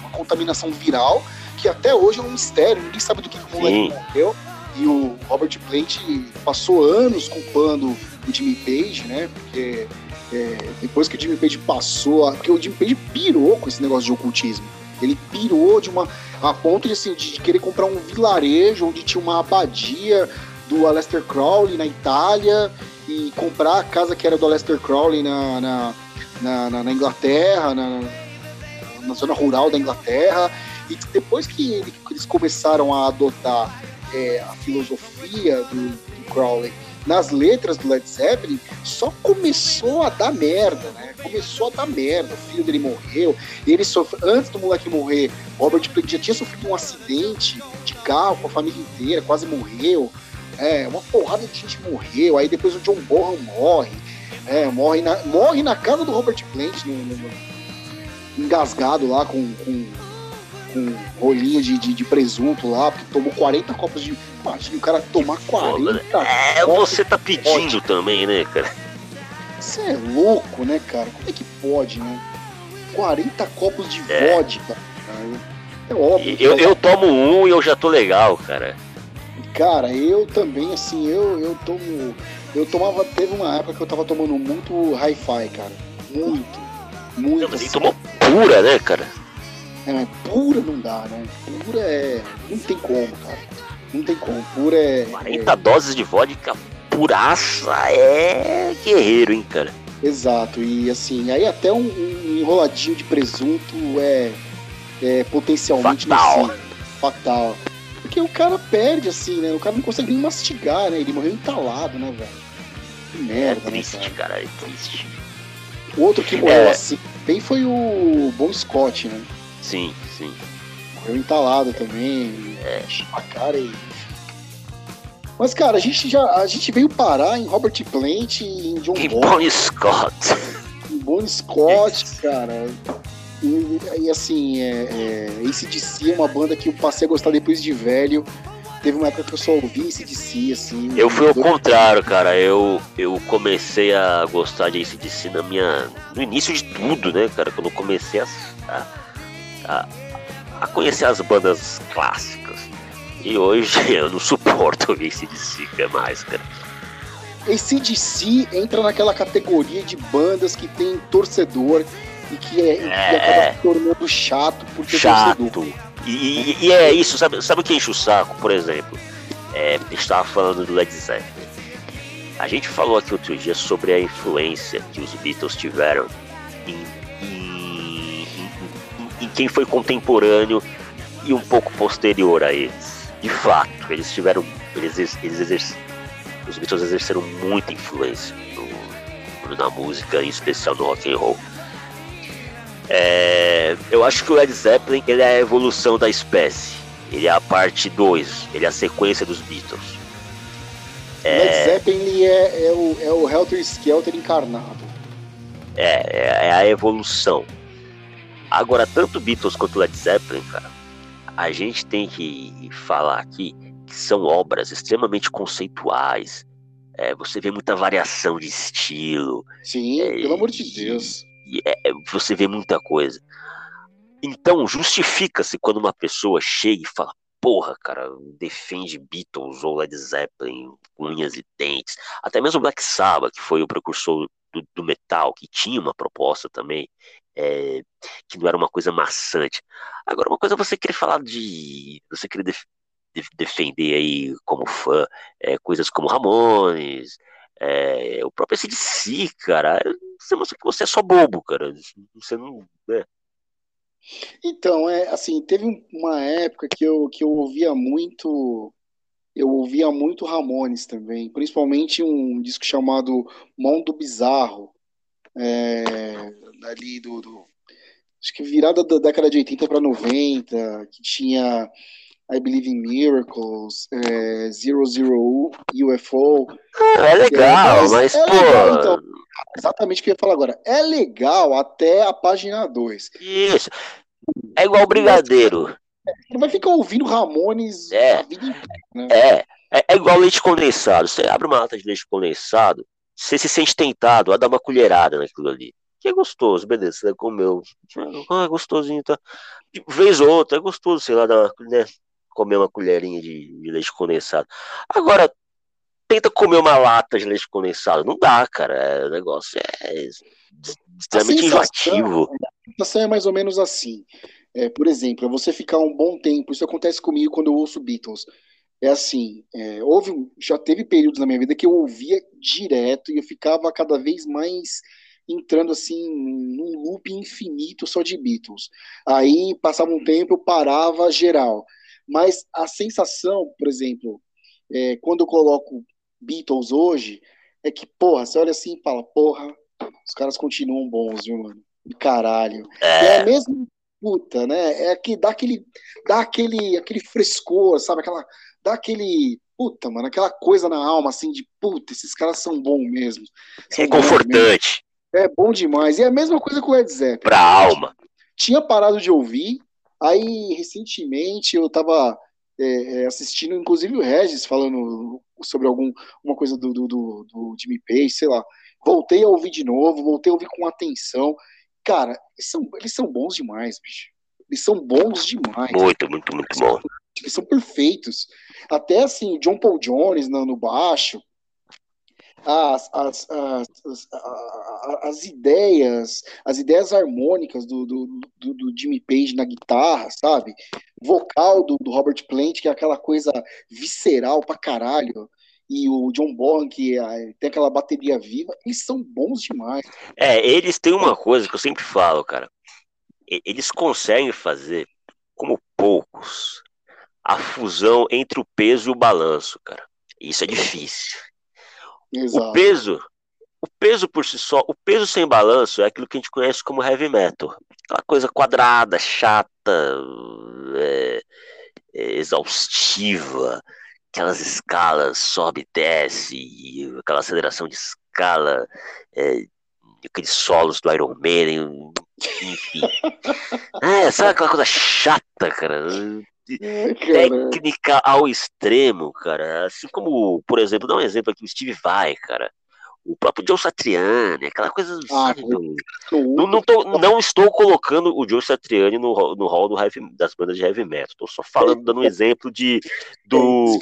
uma contaminação viral que até hoje é um mistério, ninguém sabe do que, que o moleque morreu e o Robert Plant passou anos culpando o Jimmy Page, né? Porque é, depois que o Jimmy Page passou, porque o Jimmy Page pirou com esse negócio de ocultismo. Ele pirou de uma a ponto de, assim, de querer comprar um vilarejo onde tinha uma abadia do Aleister Crowley na Itália e comprar a casa que era do Aleister Crowley na, na, na, na Inglaterra, na, na, zona rural da Inglaterra. E depois que, que eles começaram a adotar é, a filosofia do, do, Crowley nas letras do Led Zeppelin, só começou a dar merda, né? Começou a dar merda. O filho dele morreu. Ele sofre... Antes do moleque morrer, Robert Plant já tinha sofrido um acidente de carro com a família inteira, quase morreu. É, uma porrada de gente morreu. Aí depois o John Bonham morre. É, morre, na, morre na casa do Robert Plant, no, engasgado lá com, com com rolinho de, de, de, presunto lá, porque tomou 40 copos de. Imagina o cara tomar 40. É, você tá pedindo também, né, cara? Você é louco, né, cara? Como é que pode, né? 40 copos de é. vodka. É óbvio. Eu, eu tomo um e eu já tô legal, cara. Cara, eu também, assim, eu, eu tomo. Eu tomava. Teve uma época que eu tava tomando muito hi-fi, cara. Muito. Muito. Não, assim. tomou pura, né, cara? É, pura não dá, né? Pura é. Não tem como, cara. Não tem como. Pura é. 40 é... doses de vodka puraça é guerreiro, hein, cara? Exato. E assim, aí até um, um enroladinho de presunto é, é potencialmente fatal. fatal. Porque o cara perde, assim, né? O cara não consegue nem mastigar, né? Ele morreu entalado, né, velho? Que merda, é triste, né, cara? é triste. O outro que morreu é... assim bem foi o Bon Scott, né? Sim, sim. Morreu entalado também. É. A cara e. Mas, cara, a gente já a gente veio parar em Robert Plant em John Bon. Bon Scott. Em Bon Scott, cara. E, e assim, é, é, ACDC é uma banda que eu passei a gostar depois de velho. Teve uma época que eu só ouvi ACDC, assim. Eu fui ao contrário, cara. Eu, eu comecei a gostar de ACDC na minha, no início de tudo, né, cara? Quando eu comecei a, a, a conhecer as bandas clássicas. E hoje eu não suporto ouvir ACDC mais, cara. ACDC entra naquela categoria de bandas que tem torcedor e que, é, é. que acaba se tornando chato por chato. torcedor. E, e, e, é isso, sabe, sabe o que enche o saco, por exemplo? É, a gente estava falando do Led Zeppelin. A gente falou aqui outro dia sobre a influência que os Beatles tiveram em, em, em quem foi contemporâneo e um pouco posterior a eles. De fato, eles tiveram. Eles, eles os Beatles exerceram muita influência no, na música, em especial no rock and roll. É, eu acho que o Led Zeppelin ele é a evolução da espécie. Ele é a parte 2, ele é a sequência dos Beatles. É... Led Zeppelin é, é, o, é o Helter Skelter encarnado. É, é, é a evolução. Agora, tanto Beatles quanto Led Zeppelin, cara, a gente tem que falar aqui que são obras extremamente conceituais. É, você vê muita variação de estilo. Sim, é, pelo amor de Deus é, você vê muita coisa. Então, justifica-se quando uma pessoa chega e fala: porra, cara, defende Beatles ou Led Zeppelin com unhas e dentes. Até mesmo Black Sabbath, que foi o precursor do, do metal, que tinha uma proposta também, é, que não era uma coisa maçante. Agora, uma coisa você querer falar de. Você querer def, defender aí como fã é, coisas como Ramones, é, o próprio SDC, cara, você mostra que você é só bobo, cara. Você não. É. Então, é assim, teve uma época que eu, que eu ouvia muito. Eu ouvia muito Ramones também, principalmente um disco chamado Mundo Bizarro, é, ali do, do, Acho que virada da década de 80 para 90, que tinha I Believe in Miracles, é, Zero Zero UFO. É legal, é, mas, é pô. Legal, então, exatamente o que eu ia falar agora. É legal até a página 2. Isso. É igual Brigadeiro. Você vai ficar ouvindo Ramones é. a vida inteira, né? É. É, é igual leite condensado. Você abre uma lata de leite condensado, você se sente tentado a dar uma colherada naquilo ali. Que é gostoso, beleza, você comeu. Ah, gostosinho, tá? Vez ou outra, é gostoso, sei lá, dar uma, né? comer uma colherinha de, de leite condensado. Agora, tenta comer uma lata de leite condensado. Não dá, cara. É, o negócio é extremamente enjoativo. A sensação é mais ou menos assim. É, por exemplo, você ficar um bom tempo, isso acontece comigo quando eu ouço Beatles. É assim, é, houve, já teve períodos na minha vida que eu ouvia direto e eu ficava cada vez mais entrando assim num loop infinito só de Beatles. Aí passava um tempo, eu parava geral. Mas a sensação, por exemplo, é, quando eu coloco Beatles hoje, é que, porra, você olha assim e fala, porra, os caras continuam bons, viu, mano? Caralho. É, é a mesma puta, né? É que dá aquele, dá aquele, aquele frescor, sabe? Aquela, dá aquele, puta, mano, aquela coisa na alma, assim, de puta, esses caras são bons mesmo. São é confortante. É bom demais. E é a mesma coisa com o Led Zeppelin. Pra alma. Tinha parado de ouvir, Aí, recentemente, eu estava é, é, assistindo, inclusive, o Regis falando sobre alguma coisa do, do, do, do Jimmy Page, sei lá. Voltei a ouvir de novo, voltei a ouvir com atenção. Cara, eles são, eles são bons demais, bicho. Eles são bons demais. Muito, muito, muito bom. Eles são perfeitos. Até assim, John Paul Jones no, no baixo. as, as, as, as, ideias, as ideias harmônicas do, do, do, do, Jimmy Page na guitarra, sabe? Vocal do, do Robert Plant, que é aquela coisa visceral pra caralho e o John Bonham, que é, tem aquela bateria viva, eles são bons demais. É, eles têm uma coisa que eu sempre falo, cara. Eles conseguem fazer, como poucos, a fusão entre o peso e o balanço, cara. Isso é difícil. Exato. O peso, o peso por si só, o peso sem balanço é aquilo que a gente conhece como heavy metal. Aquela coisa quadrada, chata, é, é, exaustiva, aquelas escalas sobe e desce, aquela aceleração de escala, é, aqueles solos do Iron Maiden, enfim. é, sabe aquela coisa chata, cara? Técnica ao extremo, cara. Assim como, por exemplo, dá um exemplo aqui, o Steve Vai, cara. O próprio Joe Satriani, aquela coisa. Ah, do... não, não, tô, não, estou colocando o Joe Satriani no, no hall do heavy, das bandas de heavy metal. Estou só falando, dando um exemplo de. Do...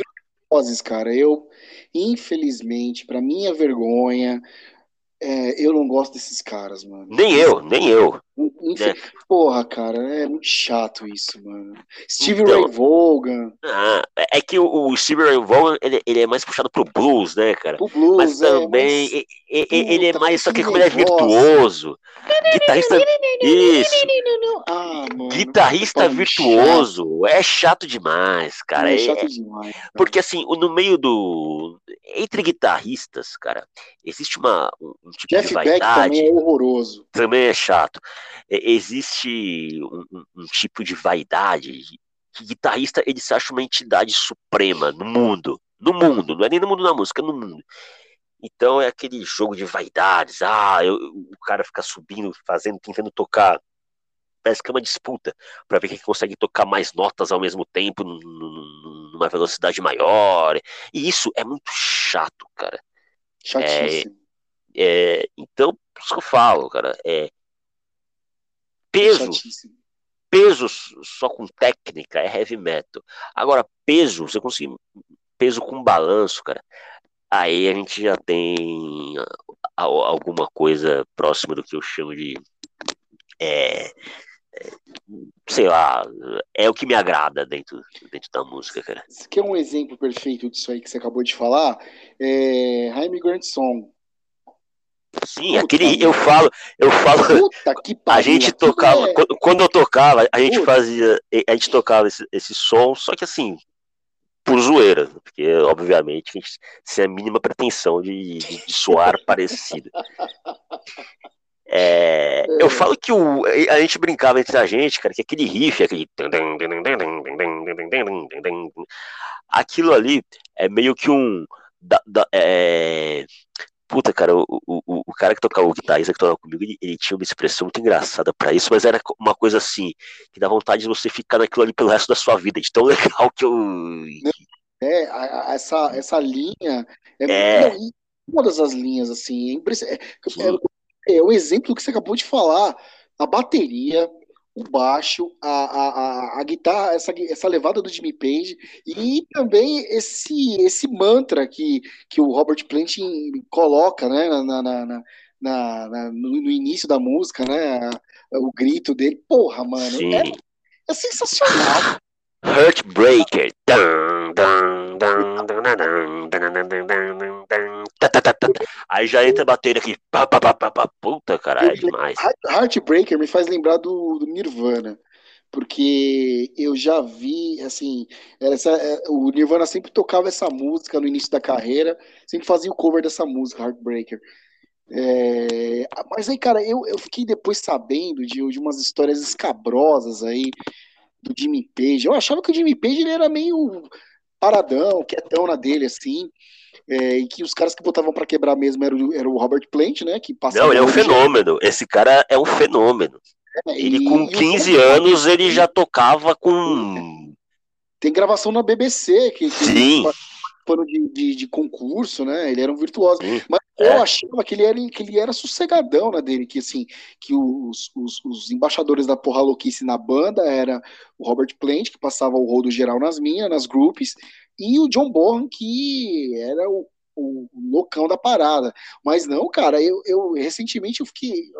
Cara, eu, infelizmente, para minha vergonha, é, eu não gosto desses caras, mano. Nem eu, nem eu. Enfim, é. Porra, cara, é muito chato isso, mano. Steve então, Ray Vaughan. Ah, é que o, o Steve Ray Vaughan, ele, ele, é mais puxado pro blues, né, cara? O blues, mas é, também, mas... Ele, ele, é mais, só que como ele é virtuoso. Guitarrista. Isso. Ah, mano, Guitarrista virtuoso. É chato demais, cara. É, é chato demais. Cara. Porque assim, no meio do. Entre guitarristas, cara, existe uma, um tipo Jeff de vaidade. Beck também é horroroso. Também é chato. Existe um, um tipo de vaidade que guitarrista ele se acha uma entidade suprema no mundo. No mundo, não é nem no mundo da música, é no mundo. Então é aquele jogo de vaidades. Ah, eu, o cara fica subindo, fazendo, tentando tocar. Parece que é uma disputa para ver quem consegue tocar mais notas ao mesmo tempo, numa velocidade maior. E isso é muito chato, cara. Chatíssimo. É, é, então, por isso que eu falo, cara. É, peso. Chatíssimo. Peso só com técnica é heavy metal. Agora, peso, você consegue. Peso com balanço, cara aí a gente já tem alguma coisa próxima do que eu chamo de. É, sei lá, é o que me agrada dentro, dentro da música, cara. Você quer um exemplo perfeito disso aí que você acabou de falar? É Grant Song. Sim, Puta aquele eu falo, eu falo. Puta que pariu, a gente tocava, é... quando eu tocava, a gente Puta. fazia, a gente tocava esse, esse som, só que assim, por zoeira, porque obviamente sem a mínima pretensão de, de, de soar parecido. É, eu falo que o, a gente brincava entre a gente, cara, que aquele riff, aquele. Aquilo ali é meio que um. Da, da, é, Puta, cara, o, o, o cara que tocava o guitarrista que tocava comigo, ele, ele, tinha uma expressão muito engraçada para isso, mas era uma coisa assim, que dá vontade de você ficar naquilo ali pelo resto da sua vida, de tão legal que eu. É, essa, essa linha é, é. todas as linhas, assim, é, é, é, o exemplo que você acabou de falar. A bateria, o baixo, a, a, a, a, guitarra, essa, essa levada do Jimmy Page e também esse esse mantra que, que o Robert Plant coloca né, na, na, na, na no, no, início da música, né? O grito dele, porra, mano, é, é, sensacional. Heartbreaker. Aí já entra a bateria aqui. Puta, cara, é demais. Heartbreaker me faz lembrar do, do Nirvana porque eu já vi, assim, essa, é, o Nirvana sempre tocava essa música no início da carreira, sempre fazia o cover dessa música, Heartbreaker. É, mas aí, cara, eu, eu fiquei depois sabendo de, de umas histórias escabrosas aí do Jimmy Page. Eu achava que o Jimmy Page ele era meio paradão, quietão na dele, assim. É, e que os caras que botavam para quebrar mesmo era o, era o Robert Plant, né? Que Não, ele é um fenômeno. Esse cara é um fenômeno. É, ele e, com 15 anos ele já tocava com. Tem gravação na BBC que, que Sim. Ele, de, de, de, concurso, né? Ele era um virtuoso. Mas eu é. achava que ele, era, que ele era sossegadão na né, dele, que assim, que os, os, os, embaixadores da porra louquice na banda era o Robert Plant, que passava o rodo geral nas minhas, nas grupos, e o John Bonham, que era o o loucão da parada. Mas não, cara, eu, eu recentemente eu fiquei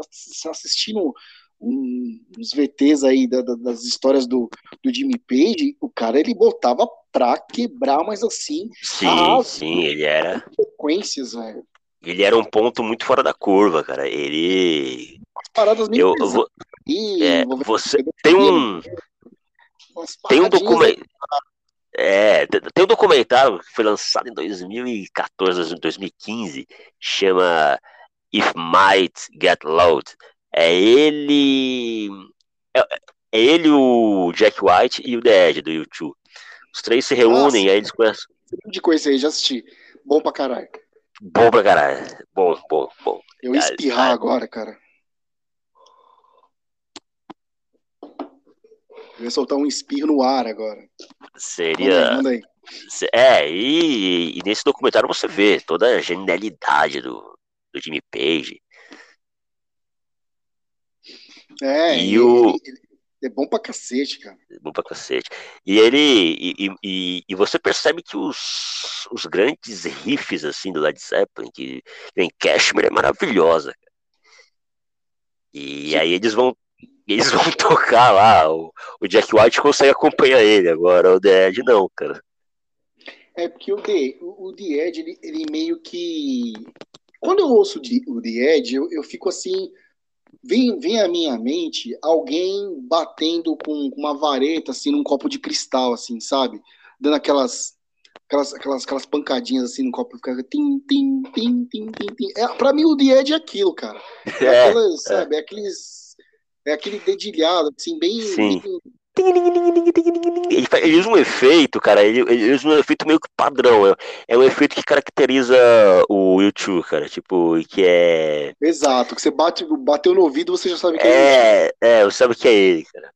assistindo uns VTs aí da, da, das histórias do, do Jimmy Page, o cara ele botava pra quebrar, mas assim. Sim, sim, ele era. Sequências, velho. Ele era um ponto muito fora da curva, cara. Ele. As paradas. Eu, eu vou... é, você tem um. Tem um documento. É, tem um documentário que foi lançado em 2014, 2015, chama If Might Get Loud. É ele. É, é, ele, o Jack White e o The Edge do YouTube. Os três se reúnem, Nossa, aí eles conhecem. De coisa aí, já assisti. Bom pra caralho. Bom pra caralho. Bom, bom, bom. Eu ia espirrar ah, agora, cara. Eu ia soltar um espirro no ar agora. Seria. Manda aí, manda aí. É, e, e, nesse documentário você vê toda a genialidade do, do Jimmy Page. É, e, o... é bom pra cacete, cara. É bom pra cacete. E ele. E, e, e, você percebe que os, os grandes riffs assim do Led Zeppelin, que vem Cashmere, é maravilhosa. E Sim. aí eles vão eles vão tocar lá. O, o Jack White consegue acompanhar ele, agora o The Ed não, cara. É porque o The, o, The Ed, ele, ele meio que. Quando eu ouço o The Ed, eu, eu fico assim. Vem, vem à minha mente alguém batendo com uma vareta, assim, num copo de cristal, assim, sabe? Dando aquelas. Aquelas, aquelas, aquelas pancadinhas assim no copo, fica tim, tim, tim, tim, tim, tim. É, pra mim, o The Ed é aquilo, cara. É, aquelas, é. sabe, é aqueles é aquele dedilhado, assim, bem. Bem... Ele, usa um efeito, cara. Ele, ele, usa um efeito meio que padrão. É, é um efeito que caracteriza o YouTube, cara. Tipo, que é. Exato, que você bate, bateu no ouvido você já sabe que é. É, ele. é, você sabe que é ele, cara.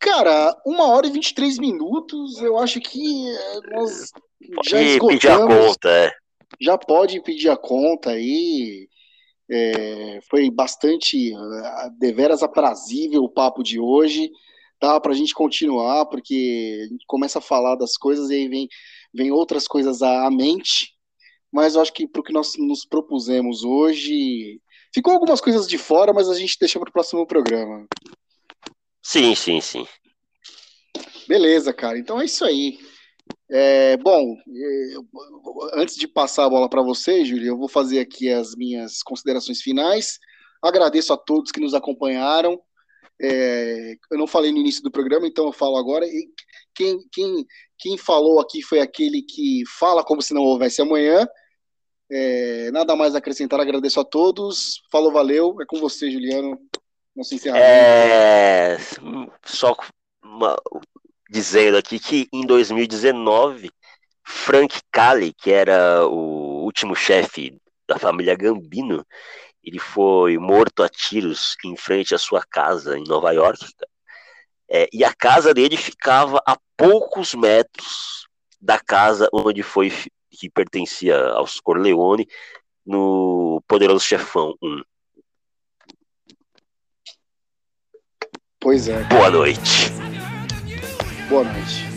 Cara, uma hora e 23 minutos, eu acho que nós pode já esgotamos. pedir a conta, é. Já pode pedir a conta aí. É, foi bastante, uh, deveras aprazível o papo de hoje. Dá para a gente continuar, porque a gente começa a falar das coisas e aí vem, vem outras coisas à, à mente. Mas eu acho que para o que nós nos propusemos hoje, ficou algumas coisas de fora, mas a gente deixa para o próximo programa. Sim, sim, sim. Beleza, cara. Então é isso aí. É, bom, é, antes de passar a bola para você, Júlio, eu vou fazer aqui as minhas considerações finais. Agradeço a todos que nos acompanharam. É, eu não falei no início do programa, então eu falo agora. E quem, quem, quem falou aqui foi aquele que fala como se não houvesse amanhã. É, nada mais a acrescentar, agradeço a todos. Falou, valeu. É com você, Juliano. Nosso encerramento. É, só dizendo aqui que em 2019, Frank Cali, que era o último chefe da família Gambino, ele foi morto a tiros em frente à sua casa em Nova York. É, e a casa dele ficava a poucos metros da casa onde foi que pertencia aos Corleone no Poderoso Chefão 1. Pois é. Boa noite. Boa noite.